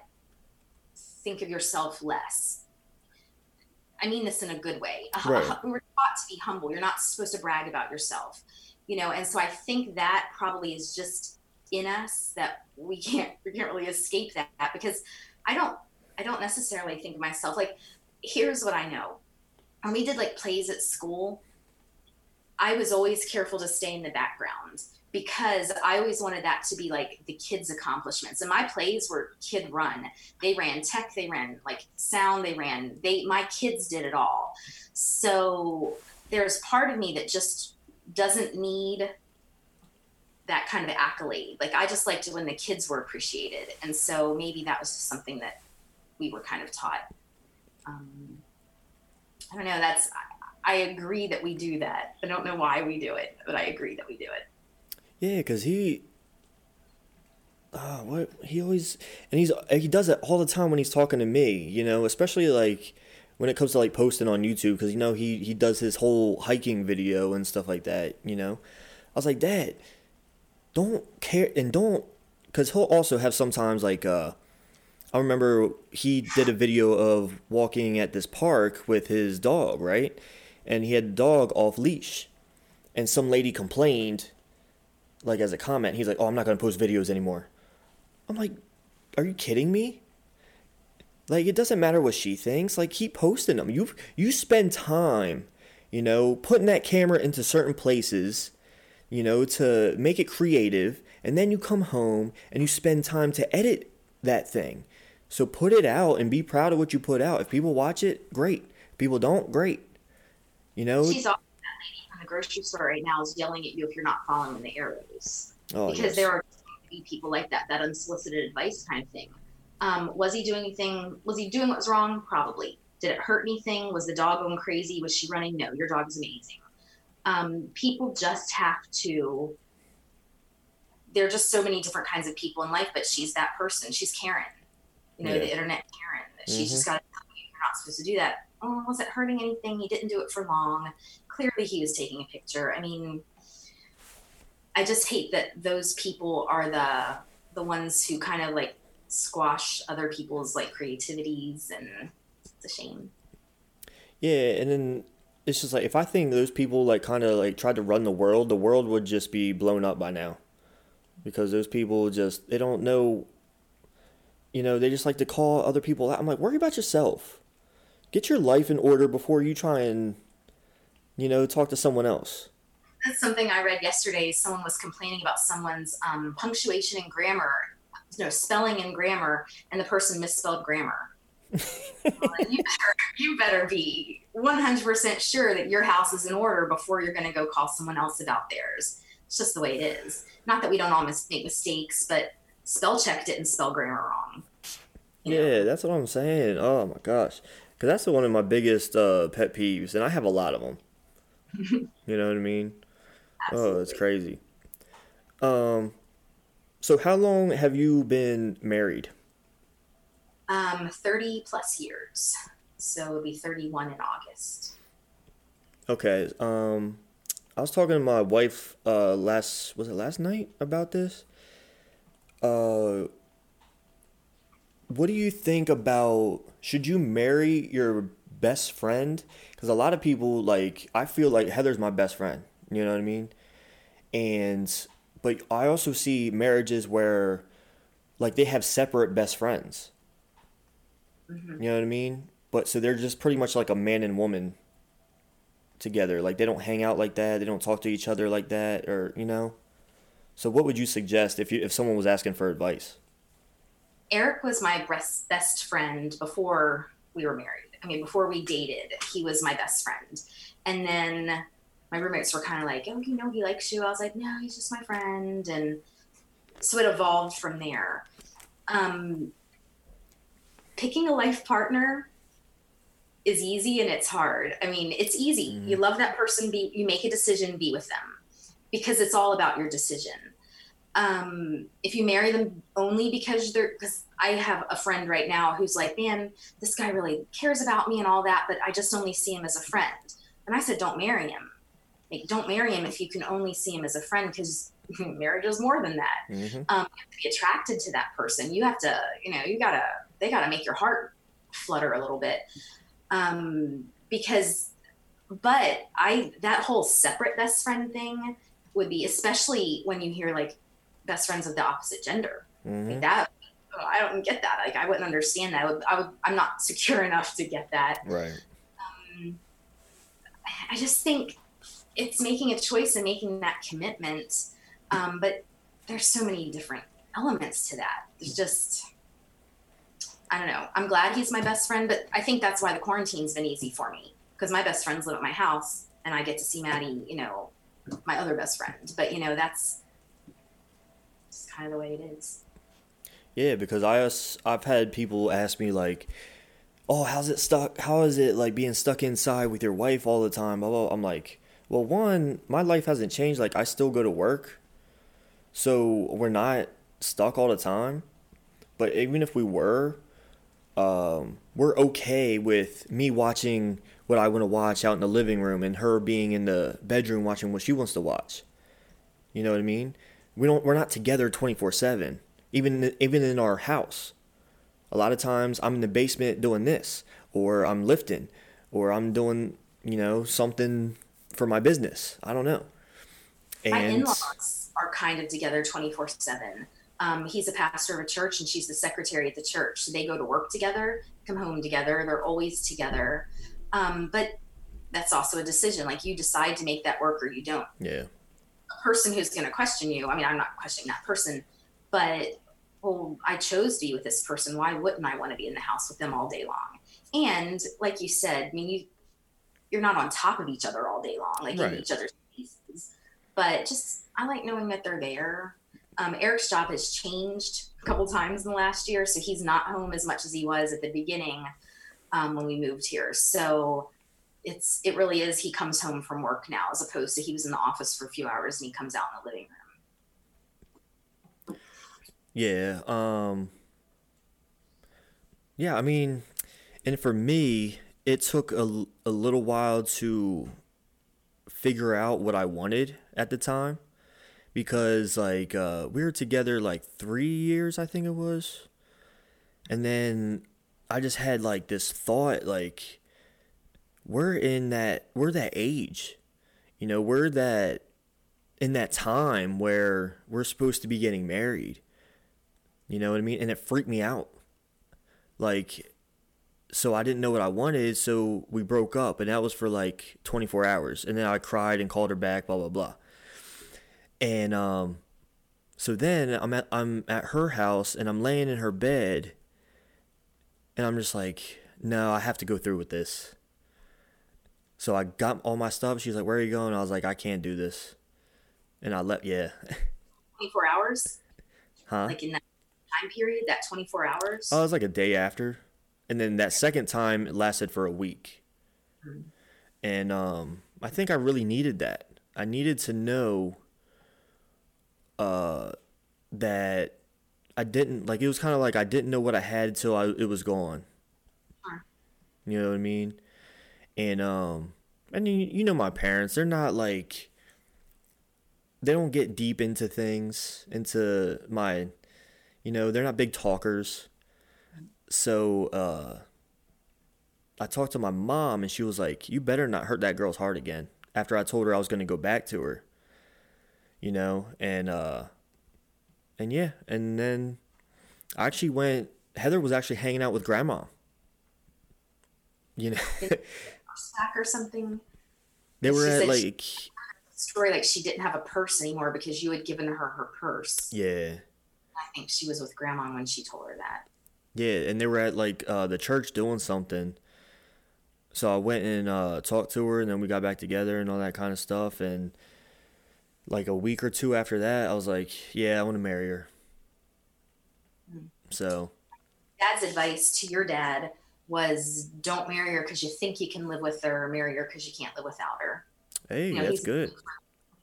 think of yourself less. I mean this in a good way. Uh, Right. We were taught to be humble. You're not supposed to brag about yourself, you know. And so I think that probably is just in us that we can't we can't really escape that because I don't I don't necessarily think of myself like here's what I know when we did like plays at school, I was always careful to stay in the background because I always wanted that to be like the kids' accomplishments. And my plays were kid run. They ran tech, they ran like sound, they ran they my kids did it all. So there's part of me that just doesn't need that kind of accolade. Like I just liked it when the kids were appreciated. And so maybe that was just something that we were kind of taught. Um, I don't know. That's I, I agree that we do that. I don't know why we do it, but I agree that we do it. yeah, cause he, uh, what he always and he's he does it all the time when he's talking to me. You know, especially like when it comes to like posting on YouTube, cause you know he he does his whole hiking video and stuff like that. You know, I was like, Dad, don't care and don't, cause he'll also have sometimes like uh. I remember he did a video of walking at this park with his dog, right? And he had the dog off leash. And some lady complained, like as a comment, he's like, Oh, I'm not gonna post videos anymore. I'm like, Are you kidding me? Like it doesn't matter what she thinks, like keep posting them. You you spend time, you know, putting that camera into certain places, you know, to make it creative, and then you come home and you spend time to edit that thing. So put it out and be proud of what you put out. If people watch it, great. If people don't, great. You know? She's that lady from the grocery store right now is yelling at you if you're not following the arrows Oh, because yes. there are going to be people like that, that unsolicited advice kind of thing. Um, was he doing anything? Was he doing what was wrong? Probably. Did it hurt anything? Was the dog going crazy? Was she running? No, your dog is amazing. Um, people just have to. There are just so many different kinds of people in life, but she's that person. She's Karen, you know, Yeah. the internet Karen. She's Mhm. just got to tell you you're not supposed to do that. Oh, was it hurting anything? He didn't do it for long. Clearly, he was taking a picture. I mean, I just hate that those people are the the ones who kind of like squash other people's like creativities, and it's a shame. Yeah, and then it's just like if I think those people like kind of like tried to run the world, the world would just be blown up by now. Because those people just they don't know you know, they just like to call other people out. I'm like, worry about yourself. Get your life in order before you try and you know, talk to someone else. That's something I read yesterday. Someone was complaining about someone's um, punctuation and grammar, no spelling and grammar, and the person misspelled grammar. Well, you better you better be 100% sure that your house is in order before you're going to go call someone else about theirs. It's just the way it is. Not that we don't all mis- make mistakes, but spell check didn't spell grammar wrong. You know? Yeah, that's what I'm saying. Oh my gosh. Cuz that's one of my biggest uh, pet peeves and I have a lot of them. you know what I mean? Oh, it's crazy. Um, so how long have you been married? Um, 30 plus years. So it'll be 31 in August. Okay. Um, I was talking to my wife uh last was it last night about this. Uh, what do you think about should you marry your best friend? Because a lot of people like I feel like Heather's my best friend. You know what I mean? And but I also see marriages where like they have separate best friends. Mhm. You know what I mean? But so they're just pretty much like a man and woman together. Like they don't hang out like that. They don't talk to each other like that, or you know. So what would you suggest if you if someone was asking for advice? Eric was my best best friend before we were married. I mean, before we dated, he was my best friend. And then my roommates were kind of like, "Oh, you know, he likes you." I was like, "No, he's just my friend." And so it evolved from there. Um, picking a life partner is easy and it's hard. I mean, it's easy. Mhm. You love that person, be you make a decision, be with them because it's all about your decision um, if you marry them only because they're because I have a friend right now who's like, man, this guy really cares about me and all that, but I just only see him as a friend. And I said, don't marry him. Like, don't marry him if you can only see him as a friend because marriage is more than that. Mm-hmm. Um, you have to be attracted to that person. You have to, you know, you gotta, they gotta make your heart flutter a little bit. Um, because, but I, that whole separate best friend thing would be, especially when you hear like best friends of the opposite gender. Mm-hmm. Like that, oh, I don't get that. Like I wouldn't understand that. I would, I would, I'm not secure enough to get that. Right. Um, I just think it's making a choice and making that commitment. Um, but there's so many different elements to that. There's just, I don't know. I'm glad he's my best friend, but I think that's why the quarantine's been easy for me because my best friends live at my house and I get to see Maddie, you know, my other best friend. But, you know, that's just kind of the way it is. Yeah, because I I've had people ask me like, "Oh, how's it stuck? How is it like being stuck inside with your wife all the time?" I'm like, "Well, one, my life hasn't changed. Like I still go to work, so we're not stuck all the time. But even if we were, um, we're okay with me watching what I want to watch out in the living room and her being in the bedroom watching what she wants to watch. You know what I mean? We don't. We're not together twenty four seven. Even even in our house, a lot of times I'm in the basement doing this, or I'm lifting, or I'm doing you know something for my business. I don't know. my And in-laws are kind of together 24 7 um, he's a pastor of a church and she's the secretary at the church. So they go to work together come home together. They're always together. Um, but that's also a decision. Like you decide to make that work or you don't. Yeah, a person who's going to question you i mean i'm not questioning that person but well i chose to be with this person. Why wouldn't i want to be in the house with them all day long? And like you said i mean you you're not on top of each other all day long like Right. in each other's faces but just i like knowing that they're there um, eric's job has changed a couple times in the last year, so he's not home as much as he was at the beginning um, when we moved here. So it's it really is he comes home from work now as opposed to he was in the office for a few hours and he comes out in the living room. Yeah. Um Yeah, I mean, and for me, it took a, a little while to figure out what I wanted at the time because like uh we were together like 3 years I think it was. And then I just had like this thought like we're in that we're that age. You know, we're that in that time where we're supposed to be getting married. You know what I mean? And it freaked me out. Like so I didn't know what I wanted, so we broke up and that was for like 24 hours. And then I cried and called her back, blah blah blah. And um so then I'm at I'm at her house and I'm laying in her bed and I'm just like, no, I have to go through with this. So I got all my stuff. She's like, "Where are you going?" I was like, "I can't do this," and I left. Yeah. Twenty four hours. Huh? Like in that time period, that twenty four hours. Oh, it was like a day after, and then that second time it lasted for a week. And um, I think I really needed that. I needed to know uh, that I didn't like. It was kind of like I didn't know what I had until I, it was gone. You know what I mean? And um, and you, you know my parents. They're not like they don't get deep into things into my you know they're not big talkers so uh i talked to my mom and she was like you better not hurt that girl's heart again after i told her i was going to go back to her you know and uh and yeah and then i actually went heather was actually hanging out with grandma you know Sack or something. they were at like Story like she didn't have a purse anymore because you had given her her purse. yeah I think she was with grandma when she told her that. Yeah, and they were at like uh, the church doing something. So I went and uh, talked to her, and then we got back together and all that kind of stuff. And like a week or two after that, I was like, "Yeah, I want to marry her." Mm. So Dad's advice to your dad was don't marry her because you think you can live with her, or marry her because you can't live without her. hey, You know, that's good.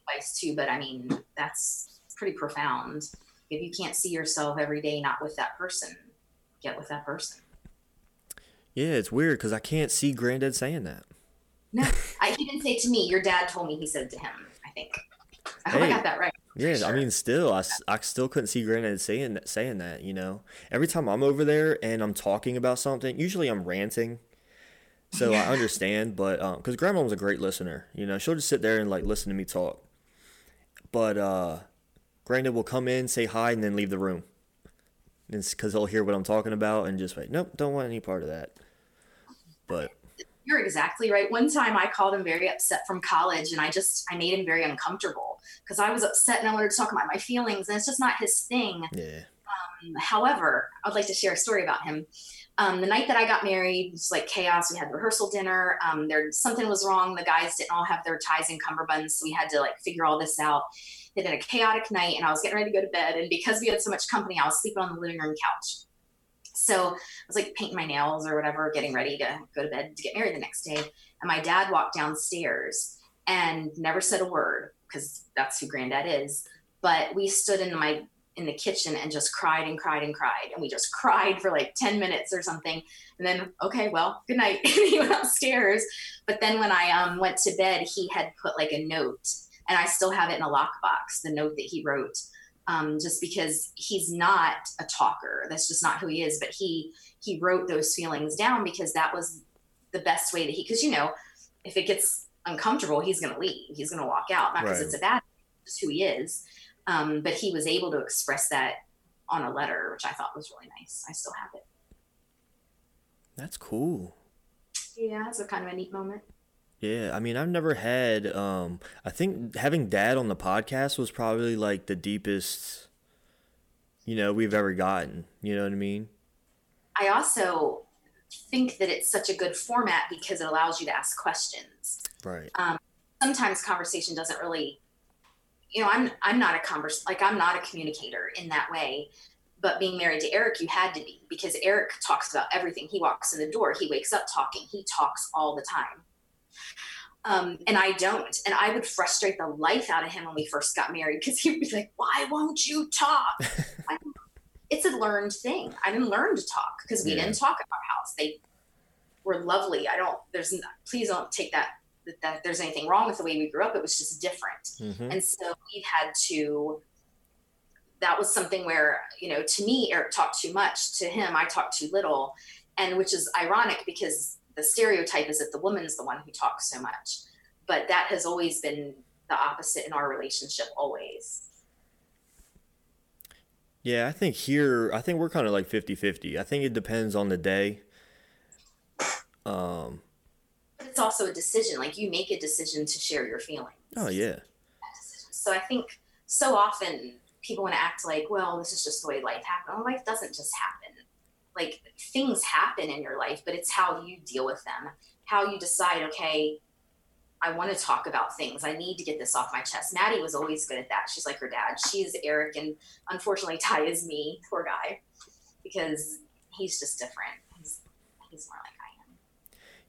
Advice too, but I mean that's pretty profound. If you can't see yourself every day not with that person, get with that person. Yeah, it's weird because I can't see Granddad saying that. No, I, he didn't say it to me. Your dad told me he said it to him. I think. I hope I got that right. Yeah, I mean, still, I, I still couldn't see Granddad saying that, saying that. You know, every time I'm over there and I'm talking about something, usually I'm ranting, so I understand. But because Grandma was a great listener, you know, she'll just sit there and like listen to me talk. But uh, Granddad will come in, say hi, and then leave the room. It's because he'll hear what I'm talking about and just like, nope, don't want any part of that. But You're exactly right. One time I called him very upset from college and I just I made him very uncomfortable because I was upset and I wanted to talk about my feelings and it's just not his thing. yeah, However, I'd like to share a story about him. Um, the night that I got married, it was like chaos. We had rehearsal dinner. Um, there something was wrong. The guys didn't all have their ties and cummerbunds, so we had to like figure all this out. It had been a chaotic night, and I was getting ready to go to bed. And because we had so much company, I was sleeping on the living room couch. So I was like painting my nails or whatever, getting ready to go to bed to get married the next day. And my dad walked downstairs and never said a word because that's who granddad is. But we stood in my in the kitchen and just cried and cried and cried. And we just cried for like 10 minutes or something. And then, okay, well, good night. he went upstairs. But then when I um, went to bed, he had put like a note, and I still have it in a lockbox, the note that he wrote. Um, just because he's not a talker, that's just not who he is. But he he wrote those feelings down because that was the best way that he. Because you know, if it gets uncomfortable, he's going to leave. He's going to walk out, not because Right. it's a bad, just who he is. Um, but he was able to express that on a letter, which I thought was really nice. I still have it. that's cool. Yeah, it's a kind of a neat moment. Yeah, I mean, I've never had. Um, I think having Dad on the podcast was probably like the deepest, you know, we've ever gotten. You know what I mean? I also think that it's such a good format because it allows you to ask questions. Right. Um, Sometimes conversation doesn't really, you know, I'm I'm not a converse like I'm not a communicator in that way. but being married to Eric, you had to be because Eric talks about everything. He walks in the door, he wakes up talking, he talks all the time. Um, and I don't. And I would frustrate the life out of him when we first got married because he would be like, Why won't you talk? it's a learned thing. I didn't learn to talk because we yeah. didn't talk at our house. They were lovely. I don't, there's, please don't take that, that, that there's anything wrong with the way we grew up. It was just different. Mm-hmm. And so we had to, that was something where, you know, to me, Eric talked too much. To him, I talked too little. And which is ironic because the stereotype is that the woman's the one who talks so much. But that has always been the opposite in our relationship, always. Yeah, I think here, I think we're kind of like 50 50. I think it depends on the day. Um, but it's also a decision. Like you make a decision to share your feelings. Oh, yeah. So I think so often people want to act like, well, this is just the way life happens. Well, life doesn't just happen. Like things happen in your life, but it's how you deal with them, how you decide, okay, I want to talk about things. I need to get this off my chest. Maddie was always good at that. She's like her dad. She's Eric, and unfortunately, Ty is me, poor guy, because he's just different. He's he's more like I am.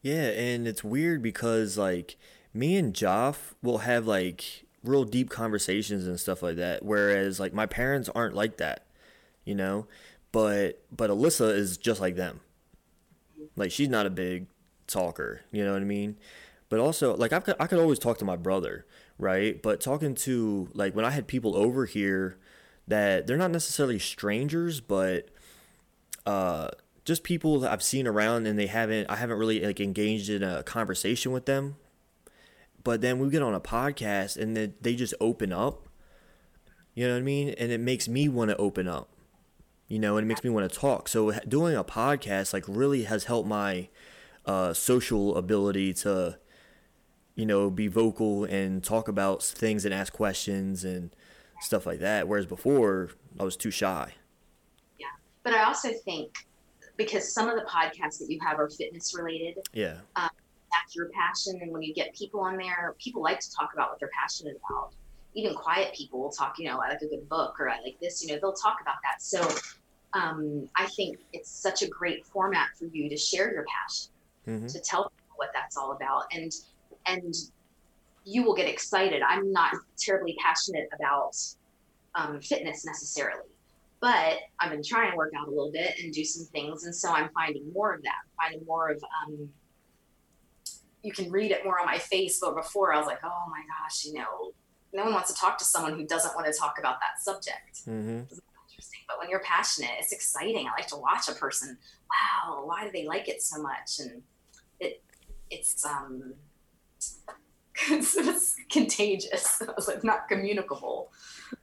Yeah, and it's weird because like me and Joff will have like real deep conversations and stuff like that, whereas like my parents aren't like that, you know. But but Alyssa is just like them. Like she's not a big talker, you know what I mean? But also, like I've, I could always talk to my brother, right? But talking to like when I had people over here that they're not necessarily strangers, but uh, just people that I've seen around and they haven't, I haven't really like engaged in a conversation with them. But then we get on a podcast and then they just open up. You know what I mean? And it makes me want to open up. You know, and it makes me want to talk. So doing a podcast like really has helped my uh, social ability to you know, be vocal and talk about things and ask questions and stuff like that. Whereas before, I was too shy. Yeah. But I also think because some of the podcasts that you have are fitness related. Yeah. Um, that's your passion. And when you get people on there, people like to talk about what they're passionate about. Even quiet people will talk, you know, I like a good book or I like this, you know, they'll talk about that. So um, I think it's such a great format for you to share your passion, mm-hmm. to tell people what that's all about. And and you will get excited. I'm not terribly passionate about um, fitness necessarily, but I've been trying to work out a little bit and do some things, and so I'm finding more of that. finding more of um, you can read it more on my face. But before I was like, oh my gosh, you know, no one wants to talk to someone who doesn't want to talk about that subject. Mm-hmm. Interesting, but when you're passionate, it's exciting. I like to watch a person. Wow, why do they like it so much? And it it's um it's contagious. I was like, not communicable.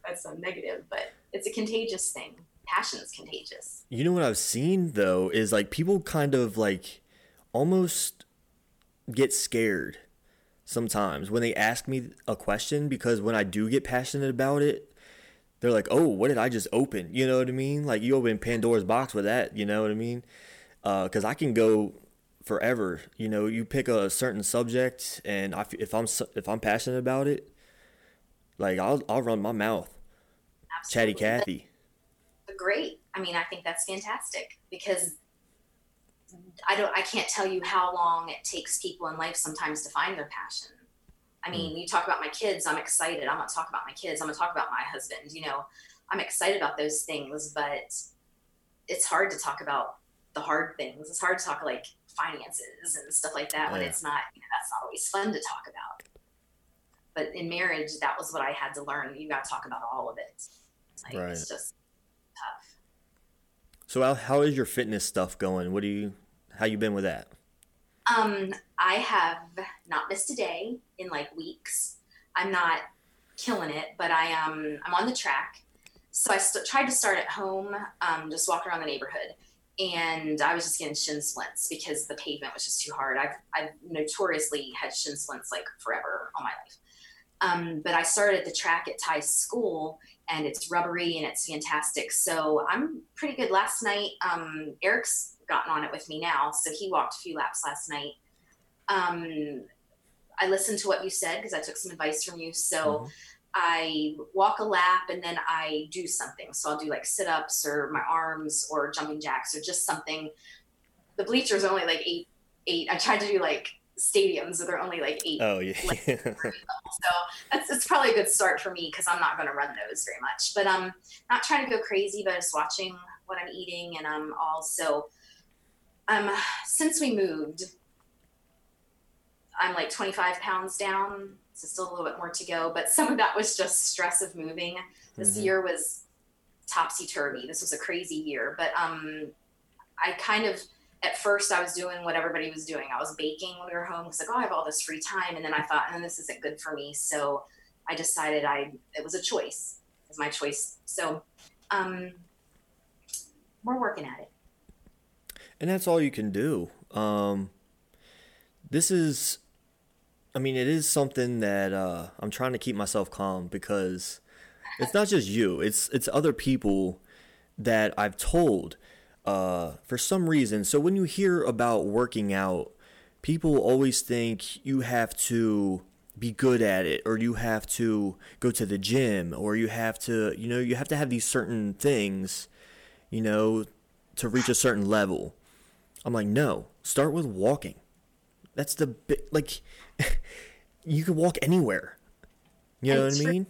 That's a negative, but it's a contagious thing. Passion is contagious. You know what I've seen though is like people kind of like almost get scared sometimes when they ask me a question because when I do get passionate about it, they're like, "Oh, what did I just open?" You know what I mean? Like you open Pandora's box with that. You know what I mean? Because uh, I can go forever. You know, you pick a certain subject, and I, if I'm if I'm passionate about it, like I'll I'll run my mouth. Absolutely. Chatty Cathy. Great. I mean, I think that's fantastic because I don't I can't tell you how long it takes people in life sometimes to find their passion. I mean, mm. you talk about my kids, I'm excited. I'm gonna talk about my kids. I'm gonna talk about my husband. You know, I'm excited about those things, but it's hard to talk about the hard things. It's hard to talk like finances and stuff like that when it's not you know, that's not always fun to talk about but in marriage that was what i had to learn you got to talk about all of it like, right. it's just tough so how, how is your fitness stuff going what do you how you been with that um i have not missed a day in like weeks i'm not killing it but i um i'm on the track so i st- tried to start at home um, just walking around the neighborhood and I was just getting shin splints because the pavement was just too hard. I've, I've notoriously had shin splints like forever all my life. Um, but I started the track at Ty's school and it's rubbery and it's fantastic. So I'm pretty good. Last night, um, Eric's gotten on it with me now. So he walked a few laps last night. Um, I listened to what you said because I took some advice from you. So mm-hmm. I walk a lap and then I do something. So I'll do like sit ups or my arms or jumping jacks or just something. The bleachers only like eight, eight. I tried to do like stadiums, so they're only like eight. Oh yeah. so that's it's probably a good start for me because I'm not going to run those very much. But I'm um, not trying to go crazy, but just watching what I'm eating, and I'm also um since we moved, I'm like 25 pounds down. So still a little bit more to go, but some of that was just stress of moving. This mm-hmm. year was topsy turvy. This was a crazy year, but um, I kind of at first I was doing what everybody was doing. I was baking when we were home because like, oh, I have all this free time, and then I thought, and oh, this isn't good for me. So I decided I it was a choice. It was my choice. So um, we're working at it. And that's all you can do. Um, this is I mean, it is something that uh, I'm trying to keep myself calm because it's not just you; it's it's other people that I've told uh, for some reason. So when you hear about working out, people always think you have to be good at it, or you have to go to the gym, or you have to, you know, you have to have these certain things, you know, to reach a certain level. I'm like, no, start with walking. That's the big, like you can walk anywhere. You know what I mean?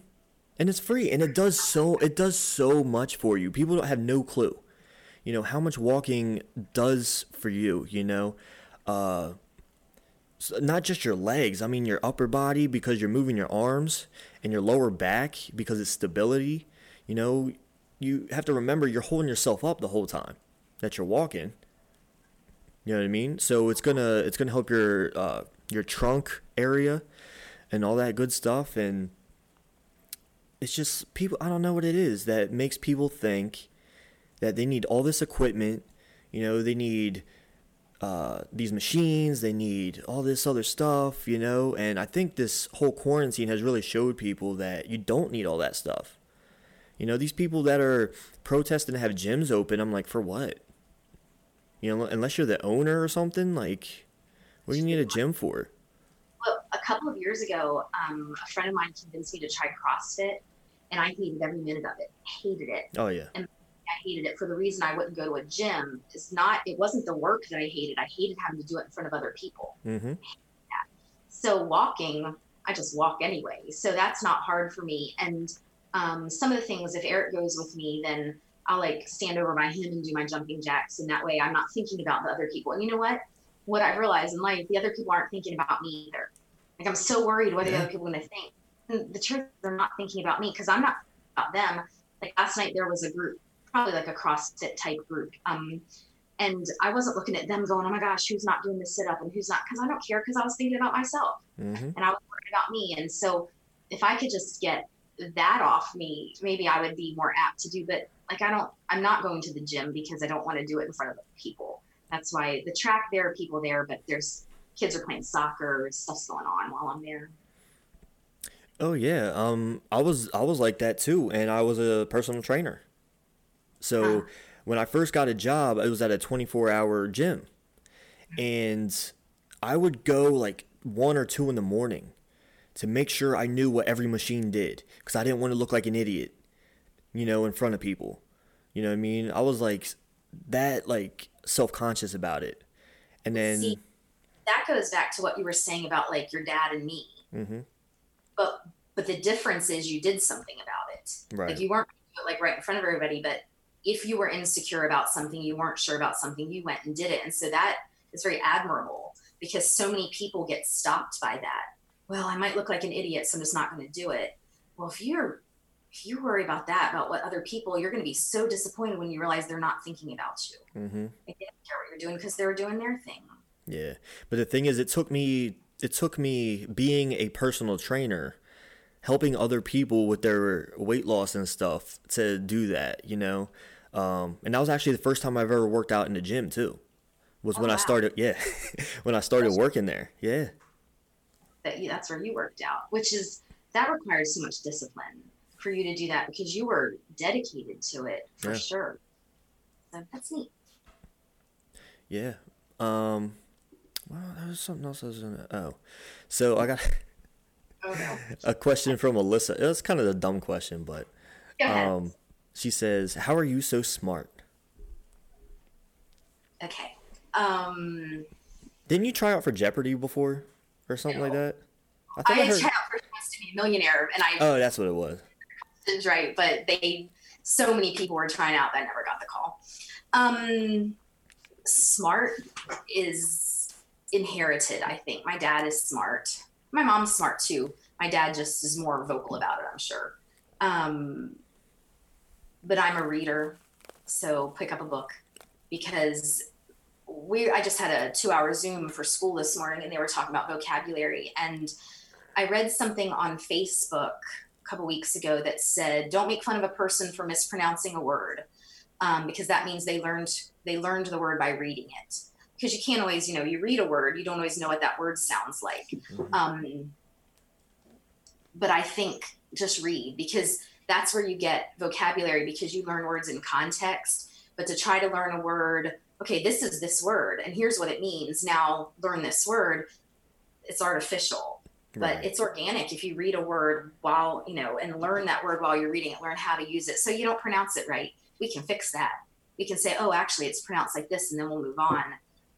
And it's free, and it does so it does so much for you. People don't have no clue, you know, how much walking does for you. You know, uh, not just your legs. I mean, your upper body because you're moving your arms, and your lower back because it's stability. You know, you have to remember you're holding yourself up the whole time that you're walking. You know what I mean? So it's gonna it's gonna help your uh, your trunk area and all that good stuff and it's just people I don't know what it is that makes people think that they need all this equipment, you know, they need uh, these machines, they need all this other stuff, you know, and I think this whole quarantine has really showed people that you don't need all that stuff. You know, these people that are protesting to have gyms open, I'm like, for what? You know, unless you're the owner or something, like, what do you need a gym for? Well, a couple of years ago, um, a friend of mine convinced me to try CrossFit, and I hated every minute of it. Hated it. Oh yeah. And I hated it for the reason I wouldn't go to a gym. It's not. It wasn't the work that I hated. I hated having to do it in front of other people. Mm-hmm. So walking, I just walk anyway. So that's not hard for me. And um, some of the things, if Eric goes with me, then I'll like stand over by him and do my jumping jacks, and that way I'm not thinking about the other people. And you know what? What I realized in life, the other people aren't thinking about me either. Like I'm so worried what yeah. the other people are going to think. And the truth, they're not thinking about me because I'm not about them. Like last night, there was a group, probably like a CrossFit type group, um, and I wasn't looking at them going, "Oh my gosh, who's not doing the sit up and who's not?" Because I don't care because I was thinking about myself mm-hmm. and I was worried about me. And so, if I could just get that off me, maybe I would be more apt to do. But like I don't I'm not going to the gym because I don't want to do it in front of people. That's why the track there are people there, but there's kids are playing soccer, stuff's going on while I'm there. Oh yeah, um, I was I was like that too, and I was a personal trainer. So huh. when I first got a job, it was at a 24 hour gym, and I would go like one or two in the morning to make sure I knew what every machine did because I didn't want to look like an idiot you know, in front of people. You know what I mean? I was like that like self-conscious about it. And then See, that goes back to what you were saying about like your dad and me. Mm-hmm. But but the difference is you did something about it. Right. Like you weren't like right in front of everybody, but if you were insecure about something, you weren't sure about something, you went and did it. And so that is very admirable because so many people get stopped by that. Well, I might look like an idiot, so I'm just not going to do it. Well, if you're if you worry about that, about what other people, you're going to be so disappointed when you realize they're not thinking about you. Mm-hmm. They didn't care what you're doing because they were doing their thing. Yeah, but the thing is, it took me it took me being a personal trainer, helping other people with their weight loss and stuff to do that. You know, um, and that was actually the first time I've ever worked out in the gym too. Was oh, when wow. I started, yeah, when I started working there, yeah. That that's where you worked out, which is that requires so much discipline for you to do that because you were dedicated to it for yeah. sure. So that's neat. Yeah. Um. Well, there was something else I was gonna. Oh, so I got. Oh no. A question from Alyssa. It's kind of a dumb question, but um, she says, "How are you so smart?" okay. Um, Didn't you try out for Jeopardy before, or something like that? I I, thought I tried heard. out for Chance to be a Millionaire, and I Oh, that's what it was. was right, but they so many people were trying out that I never got the call. Um, smart is inherited. I think my dad is smart. My mom's smart too. My dad just is more vocal about it. I'm sure. Um, but I'm a reader, so pick up a book because we. I just had a two-hour Zoom for school this morning, and they were talking about vocabulary and. I read something on Facebook a couple weeks ago that said, "Don't make fun of a person for mispronouncing a word, um, because that means they learned they learned the word by reading it. Because you can't always, you know, you read a word, you don't always know what that word sounds like. Um, but I think just read because that's where you get vocabulary because you learn words in context. But to try to learn a word, okay, this is this word, and here's what it means. Now learn this word. It's artificial but Right. it's organic if you read a word while you know and learn that word while you're reading it learn how to use it so you don't pronounce it right we can fix that we can say oh actually it's pronounced like this and then we'll move on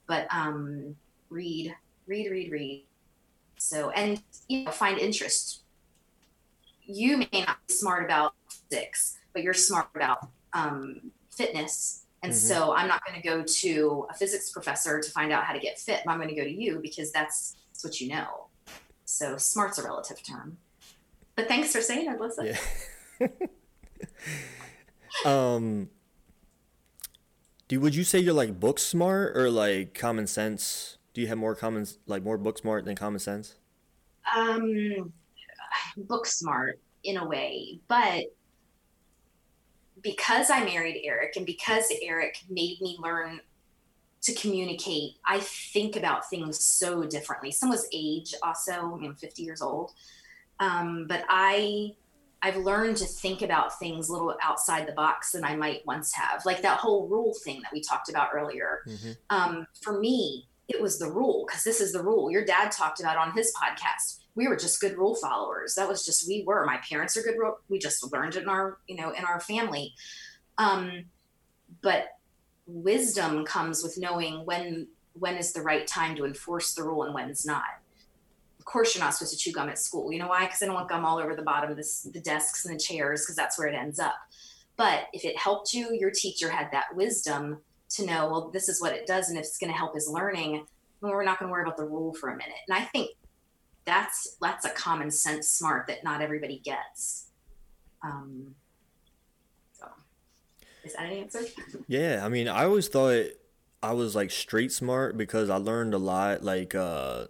but um read read read read so and you know find interest you may not be smart about physics but you're smart about um, fitness and Mhm. so i'm not going to go to a physics professor to find out how to get fit i'm going to go to you because that's, that's what you know so smart's a relative term. But thanks for saying it, Alyssa. Yeah. um. Do would you say you're like book smart or like common sense? Do you have more common like more book smart than common sense? Um, book smart in a way, but because I married Eric and because Eric made me learn to communicate, I think about things so differently. Some was age also. I'm 50 years old. Um, but I I've learned to think about things a little outside the box than I might once have. Like that whole rule thing that we talked about earlier. Mm-hmm. Um, for me, it was the rule because this is the rule. Your dad talked about on his podcast. We were just good rule followers. That was just we were. My parents are good rule. We just learned it in our you know in our family. Um, but wisdom comes with knowing when when is the right time to enforce the rule and when's not. Of course, you're not supposed to chew gum at school. You know why? Because I don't want gum all over the bottom of this, the desks and the chairs because that's where it ends up. But if it helped you, your teacher had that wisdom to know, well, this is what it does, and if it's going to help his learning, well, we're not going to worry about the rule for a minute. And I think that's that's a common sense smart that not everybody gets. Um, so, is that an answer? Yeah, I mean, I always thought I was like straight smart because I learned a lot, like uh,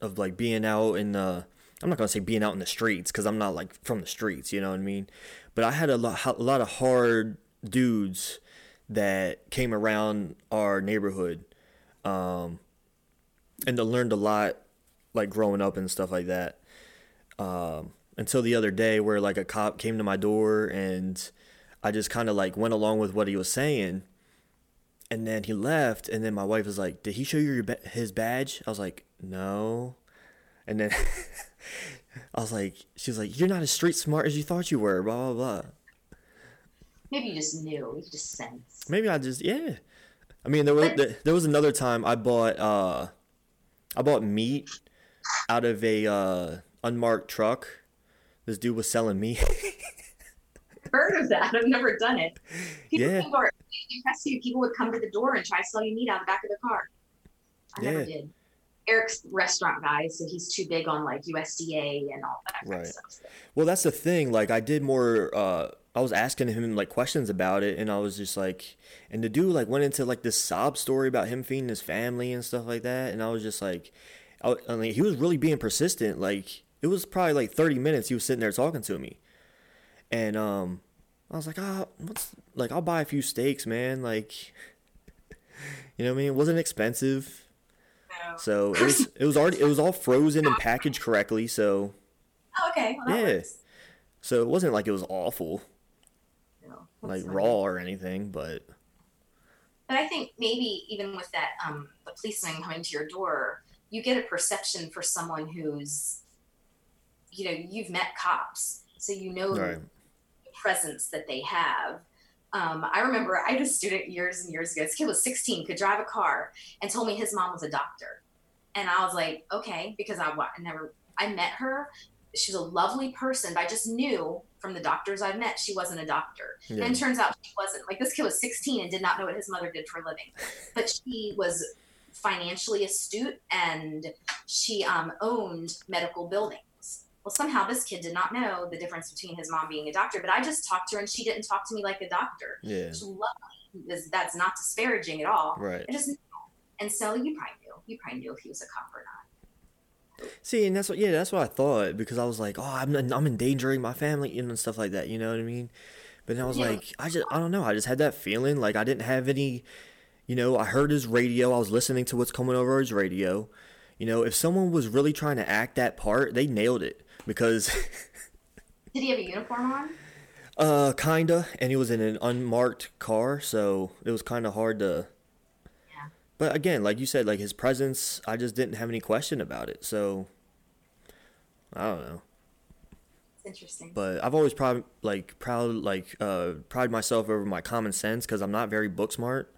of like being out in the. I'm not gonna say being out in the streets because I'm not like from the streets, you know what I mean. But I had a lot, a lot of hard dudes that came around our neighborhood, um, and I learned a lot, like growing up and stuff like that. Um, until the other day, where like a cop came to my door and I just kind of like went along with what he was saying. And then he left, and then my wife was like, "Did he show you your ba- his badge?" I was like, "No." And then I was like, "She was like, you're not as street smart as you thought you were." Blah blah blah. Maybe you just knew. You just sense. Maybe I just yeah. I mean, there was there was another time I bought uh, I bought meat out of a uh, unmarked truck. This dude was selling meat. Heard of that? I've never done it. People Yeah. came to you. People would come to the door and try to sell you meat out the back of the car. I never did. Eric's restaurant guy, so he's too big on like USDA and all that kind Right. of stuff. Well, that's the thing. Like, I did more. Uh, I was asking him like questions about it, and I was just like, and the dude like went into like this sob story about him feeding his family and stuff like that, and I was just like, I, I mean, he was really being persistent. Like, it was probably like thirty minutes he was sitting there talking to me, and um, I was like, ah, what's like, I'll buy a few steaks, man. Like, you know what I mean? It wasn't expensive. So it was it was already it was all frozen and packaged correctly. So Oh, okay. Well, Yeah. works. so it wasn't like it was awful. No, like fine. raw or anything, but But I think maybe even with that, um, the policeman coming to your door, you get a perception for someone who's you know, you've met cops, so you know Right. the presence that they have. Um, I remember I had a student years and years ago. This kid was 16, could drive a car, and told me his mom was a doctor. And I was like, okay, because I, I never, I met her. She was a lovely person, but I just knew from the doctors I've met she wasn't a doctor. Yeah. And it turns out she wasn't. Like this kid was 16 and did not know what his mother did for a living, but she was financially astute and she um, owned medical buildings. Well, somehow this kid did not know the difference between his mom being a doctor, but I just talked to her and she didn't talk to me like a doctor. Yeah. She loved me. That's not disparaging at all. Right. I just. And so you probably knew. You probably knew if he was a cop or not. See, and that's what yeah, that's what I thought because I was like, oh, I'm I'm endangering my family you know, and stuff like that. You know what I mean? But I was Yeah. like, I just I don't know. I just had that feeling like I didn't have any. You know, I heard his radio. I was listening to what's coming over his radio. You know, if someone was really trying to act that part, they nailed it because, Did he have a uniform on? uh, kinda, and he was in an unmarked car, so it was kind of hard to. Yeah. But again, like you said, like his presence, I just didn't have any question about it. So, I don't know. It's interesting. but I've always proud like proud like uh pride myself over my common sense because I'm not very book smart.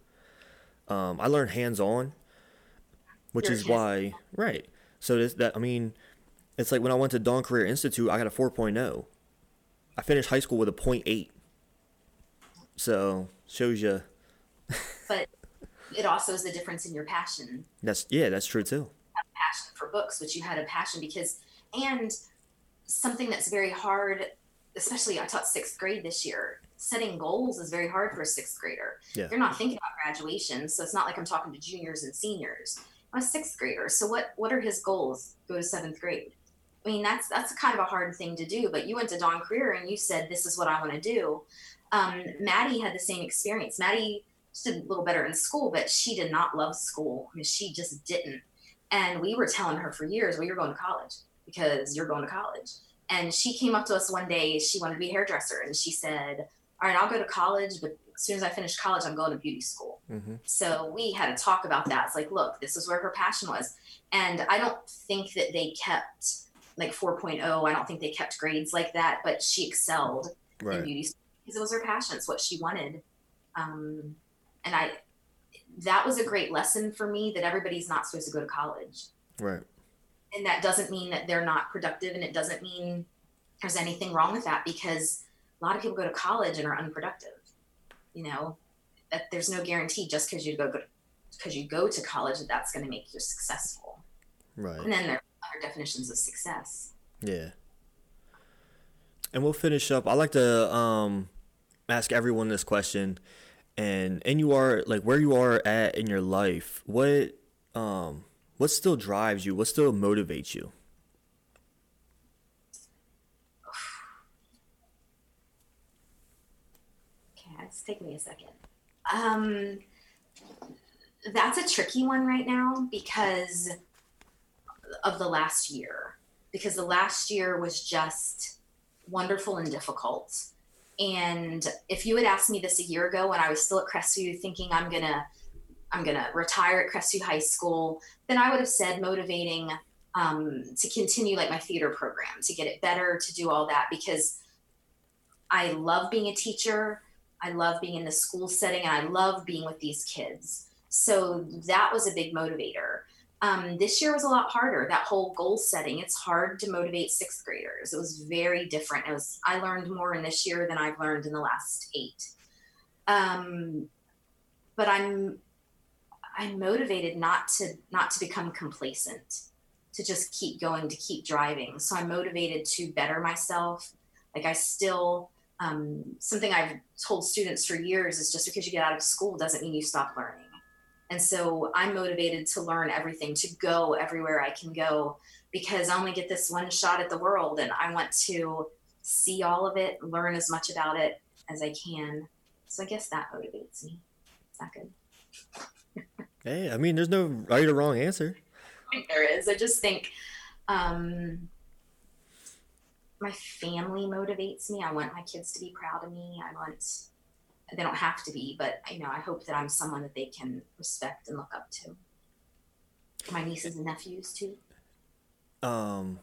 Um, I learn hands on, which You're is why right. So this that I mean, it's like when I went to Dawn Career Institute, I got a 4.0. I finished high school with a 0.8. So shows you but it also is the difference in your passion that's yeah that's true too. passion for books, which you had a passion because, and something that's very hard, especially I taught sixth grade this year. Setting goals is very hard for a sixth grader. Yeah. You're not thinking about graduation, so it's not like I'm talking to juniors and seniors. I'm a sixth grader, so what what are his goals? Go to seventh grade. I mean, that's that's kind of a hard thing to do. But you went to Dawn Career and you said, "This is what I want to do." Um, Maddie had the same experience. Maddie did a little better in school, but she did not love school. I mean, she just didn't. And we were telling her for years, well, you're going to college because you're going to college. And she came up to us one day, she wanted to be a hairdresser. And she said, All right, I'll go to college, but as soon as I finish college, I'm going to beauty school. hmm So we had a talk about that. It's like, look, this is where her passion was. And I don't think that they kept like 4.0. I don't think they kept grades like that, but she excelled in beauty school because it was her passion. It's what she wanted. Um, and I, that was a great lesson for me that everybody's not supposed to go to college Right. and that doesn't mean that they're not productive and it doesn't mean there's anything wrong with that because a lot of people go to college and are unproductive you know that there's no guarantee just because you go because you go to college that that's going to make you successful Right. and then there are other definitions of success Yeah. And we'll finish up. I like to um ask everyone this question and and you are like where you are at in your life, what um what still drives you? What still motivates you? Taking me a second. Um that's a tricky one right now because of the last year. Because the last year was just wonderful and difficult. And if you had asked me this a year ago when i was still at crestview thinking i'm gonna i'm gonna retire at crestview high school then i would have said motivating um, to continue like my theater program to get it better to do all that because i love being a teacher i love being in the school setting and i love being with these kids. So that was a big motivator. Um, this year was a lot harder. That whole goal setting it's hard to motivate sixth graders. It was very different. It was i learned more in this year than i've learned in the last eight. Um, but i'm i'm motivated not to not to become complacent to just keep going to keep driving. So i'm motivated to better myself. Like i still um, something i've told students for years is just because you get out of school doesn't mean you stop learning and so I'm motivated to learn everything, to go everywhere I can go, because I only get this one shot at the world and I want to see all of it, learn as much about it as I can. So I guess that motivates me. Is that good? Hey, I mean there's no right or wrong answer. There is. I just think um, my family motivates me. I want my kids to be proud of me. I want they don't have to be, but you know, I hope that I'm someone that they can respect and look up to. My nieces and nephews too. Um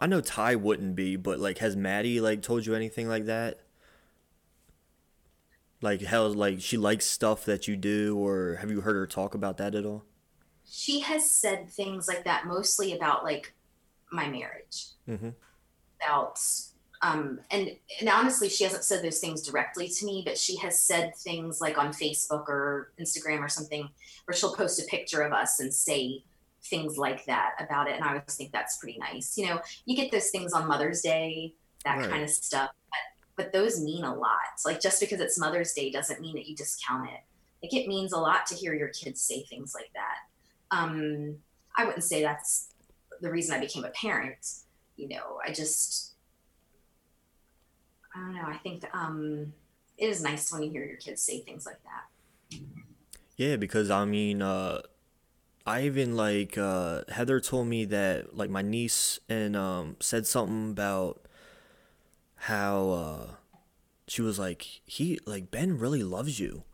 I know Ty wouldn't be, but like, has Maddie like told you anything like that? Like how like she likes stuff that you do, or have you heard her talk about that at all? She has said things like that mostly about like my marriage, Mm-hmm. About um, and and honestly, she hasn't said those things directly to me, but she has said things like on Facebook or Instagram or something, where she'll post a picture of us and say things like that about it, and I always think that's pretty nice. You know, you get those things on Mother's Day, that Right. kind of stuff, but but those mean a lot. It's like just because it's Mother's Day doesn't mean that you discount it. Like it means a lot to hear your kids say things like that. Um, I wouldn't say that's the reason I became a parent. You know, I just I don't know. I think um, it is nice when you hear your kids say things like that. Yeah, because I mean, uh, I even like uh, Heather told me that like my niece and um, said something about how uh, she was like he like Ben really loves you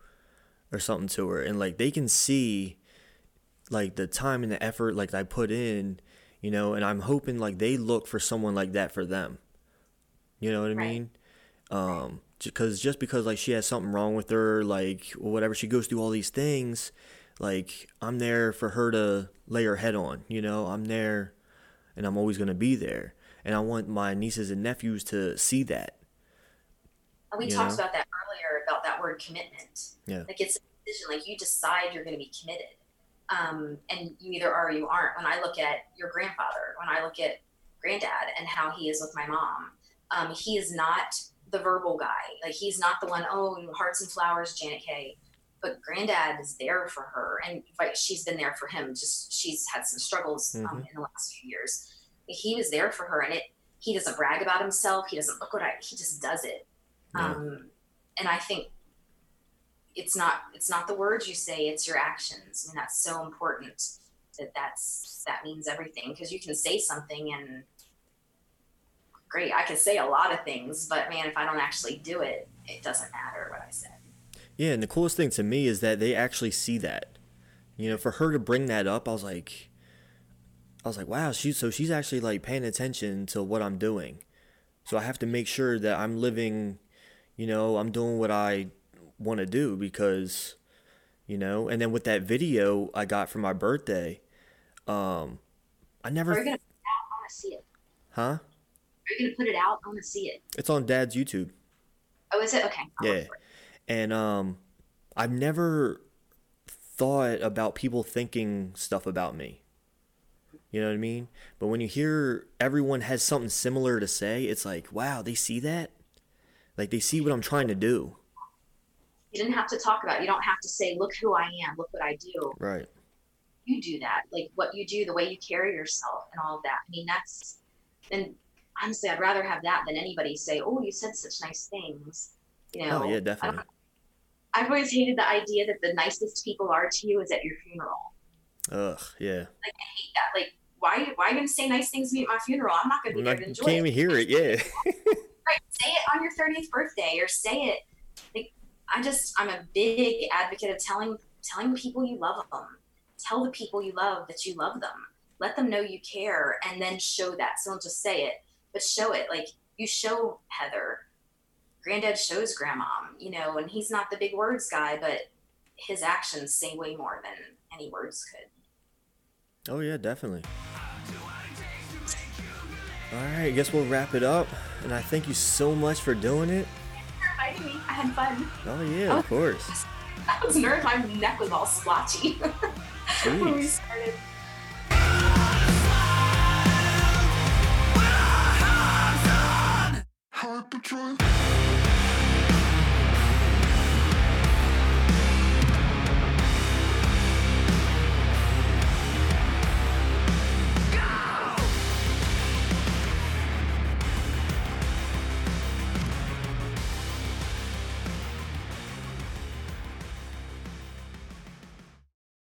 or something to her, and like they can see like the time and the effort like I put in, you know, and I'm hoping like they look for someone like that for them. You know what I Right. mean? Um, because just because like she has something wrong with her, like or whatever, she goes through all these things. Like I'm there for her to lay her head on. You know, I'm there, and I'm always gonna be there. And I want my nieces and nephews to see that. And we talked know? about that earlier about that word commitment. Yeah. Like it's a decision. Like you decide you're going to be committed, um, and you either are or you aren't. When I look at your grandfather, when I look at granddad and how he is with my mom, um, he is not the verbal guy. Like he's not the one. Oh, hearts and flowers, Janet Kay. But granddad is there for her, and like, she's been there for him. Just she's had some struggles um, Mhm. in the last few years. He was there for her, and it. He doesn't brag about himself. He doesn't look what I. He just does it. Um, and I think it's not it's not the words you say; it's your actions. I mean, that's so important. That that's that means everything because you can say something and great. I can say a lot of things, but man, if I don't actually do it, it doesn't matter what I said. Yeah, and the coolest thing to me is that they actually see that. You know, for her to bring that up, I was like, I was like, wow, she so she's actually like paying attention to what I'm doing. So I have to make sure that I'm living, you know, I'm doing what I want to do because, you know, and then with that video I got for my birthday, um, I Are you never, gonna put it out? I want to see it. huh? Are you gonna put it out? I want to see it. It's on Dad's YouTube. Oh, is it okay? I'll Yeah. it. and um i've never thought about people thinking stuff about me you know what i mean but when you hear everyone has something similar to say it's like wow they see that like they see what i'm trying to do You didn't have to talk about. It. You don't have to say, "Look who I am. Look what I do." right you do that, like what you do, the way you carry yourself, and all of that. I mean, that's and honestly, I'd rather have that than anybody say, "Oh, you said such nice things." You oh, know, oh yeah definitely I've always hated the idea that the nicest people are to you is at your funeral. ugh yeah Like I hate that. Like, why? Why are you gonna say nice things to me at my funeral? I'm not gonna be I'm there to enjoy can't it. even hear it yeah Right? Say it on your 30th birthday, or say it. I just, I'm a big advocate of telling telling people you love them. Tell the people you love that you love them. Let them know you care, and then show that. So don't just say it, but show it. Like you show Heather. Granddad shows grandma, you know, and he's not the big words guy, but his actions say way more than any words could. oh yeah definitely all right i guess we'll wrap it up and i thank you so much for doing it inviting me. I had fun. oh yeah of course I was nervous. My neck was all splotchy when we Jeez. started. Hyperdrive.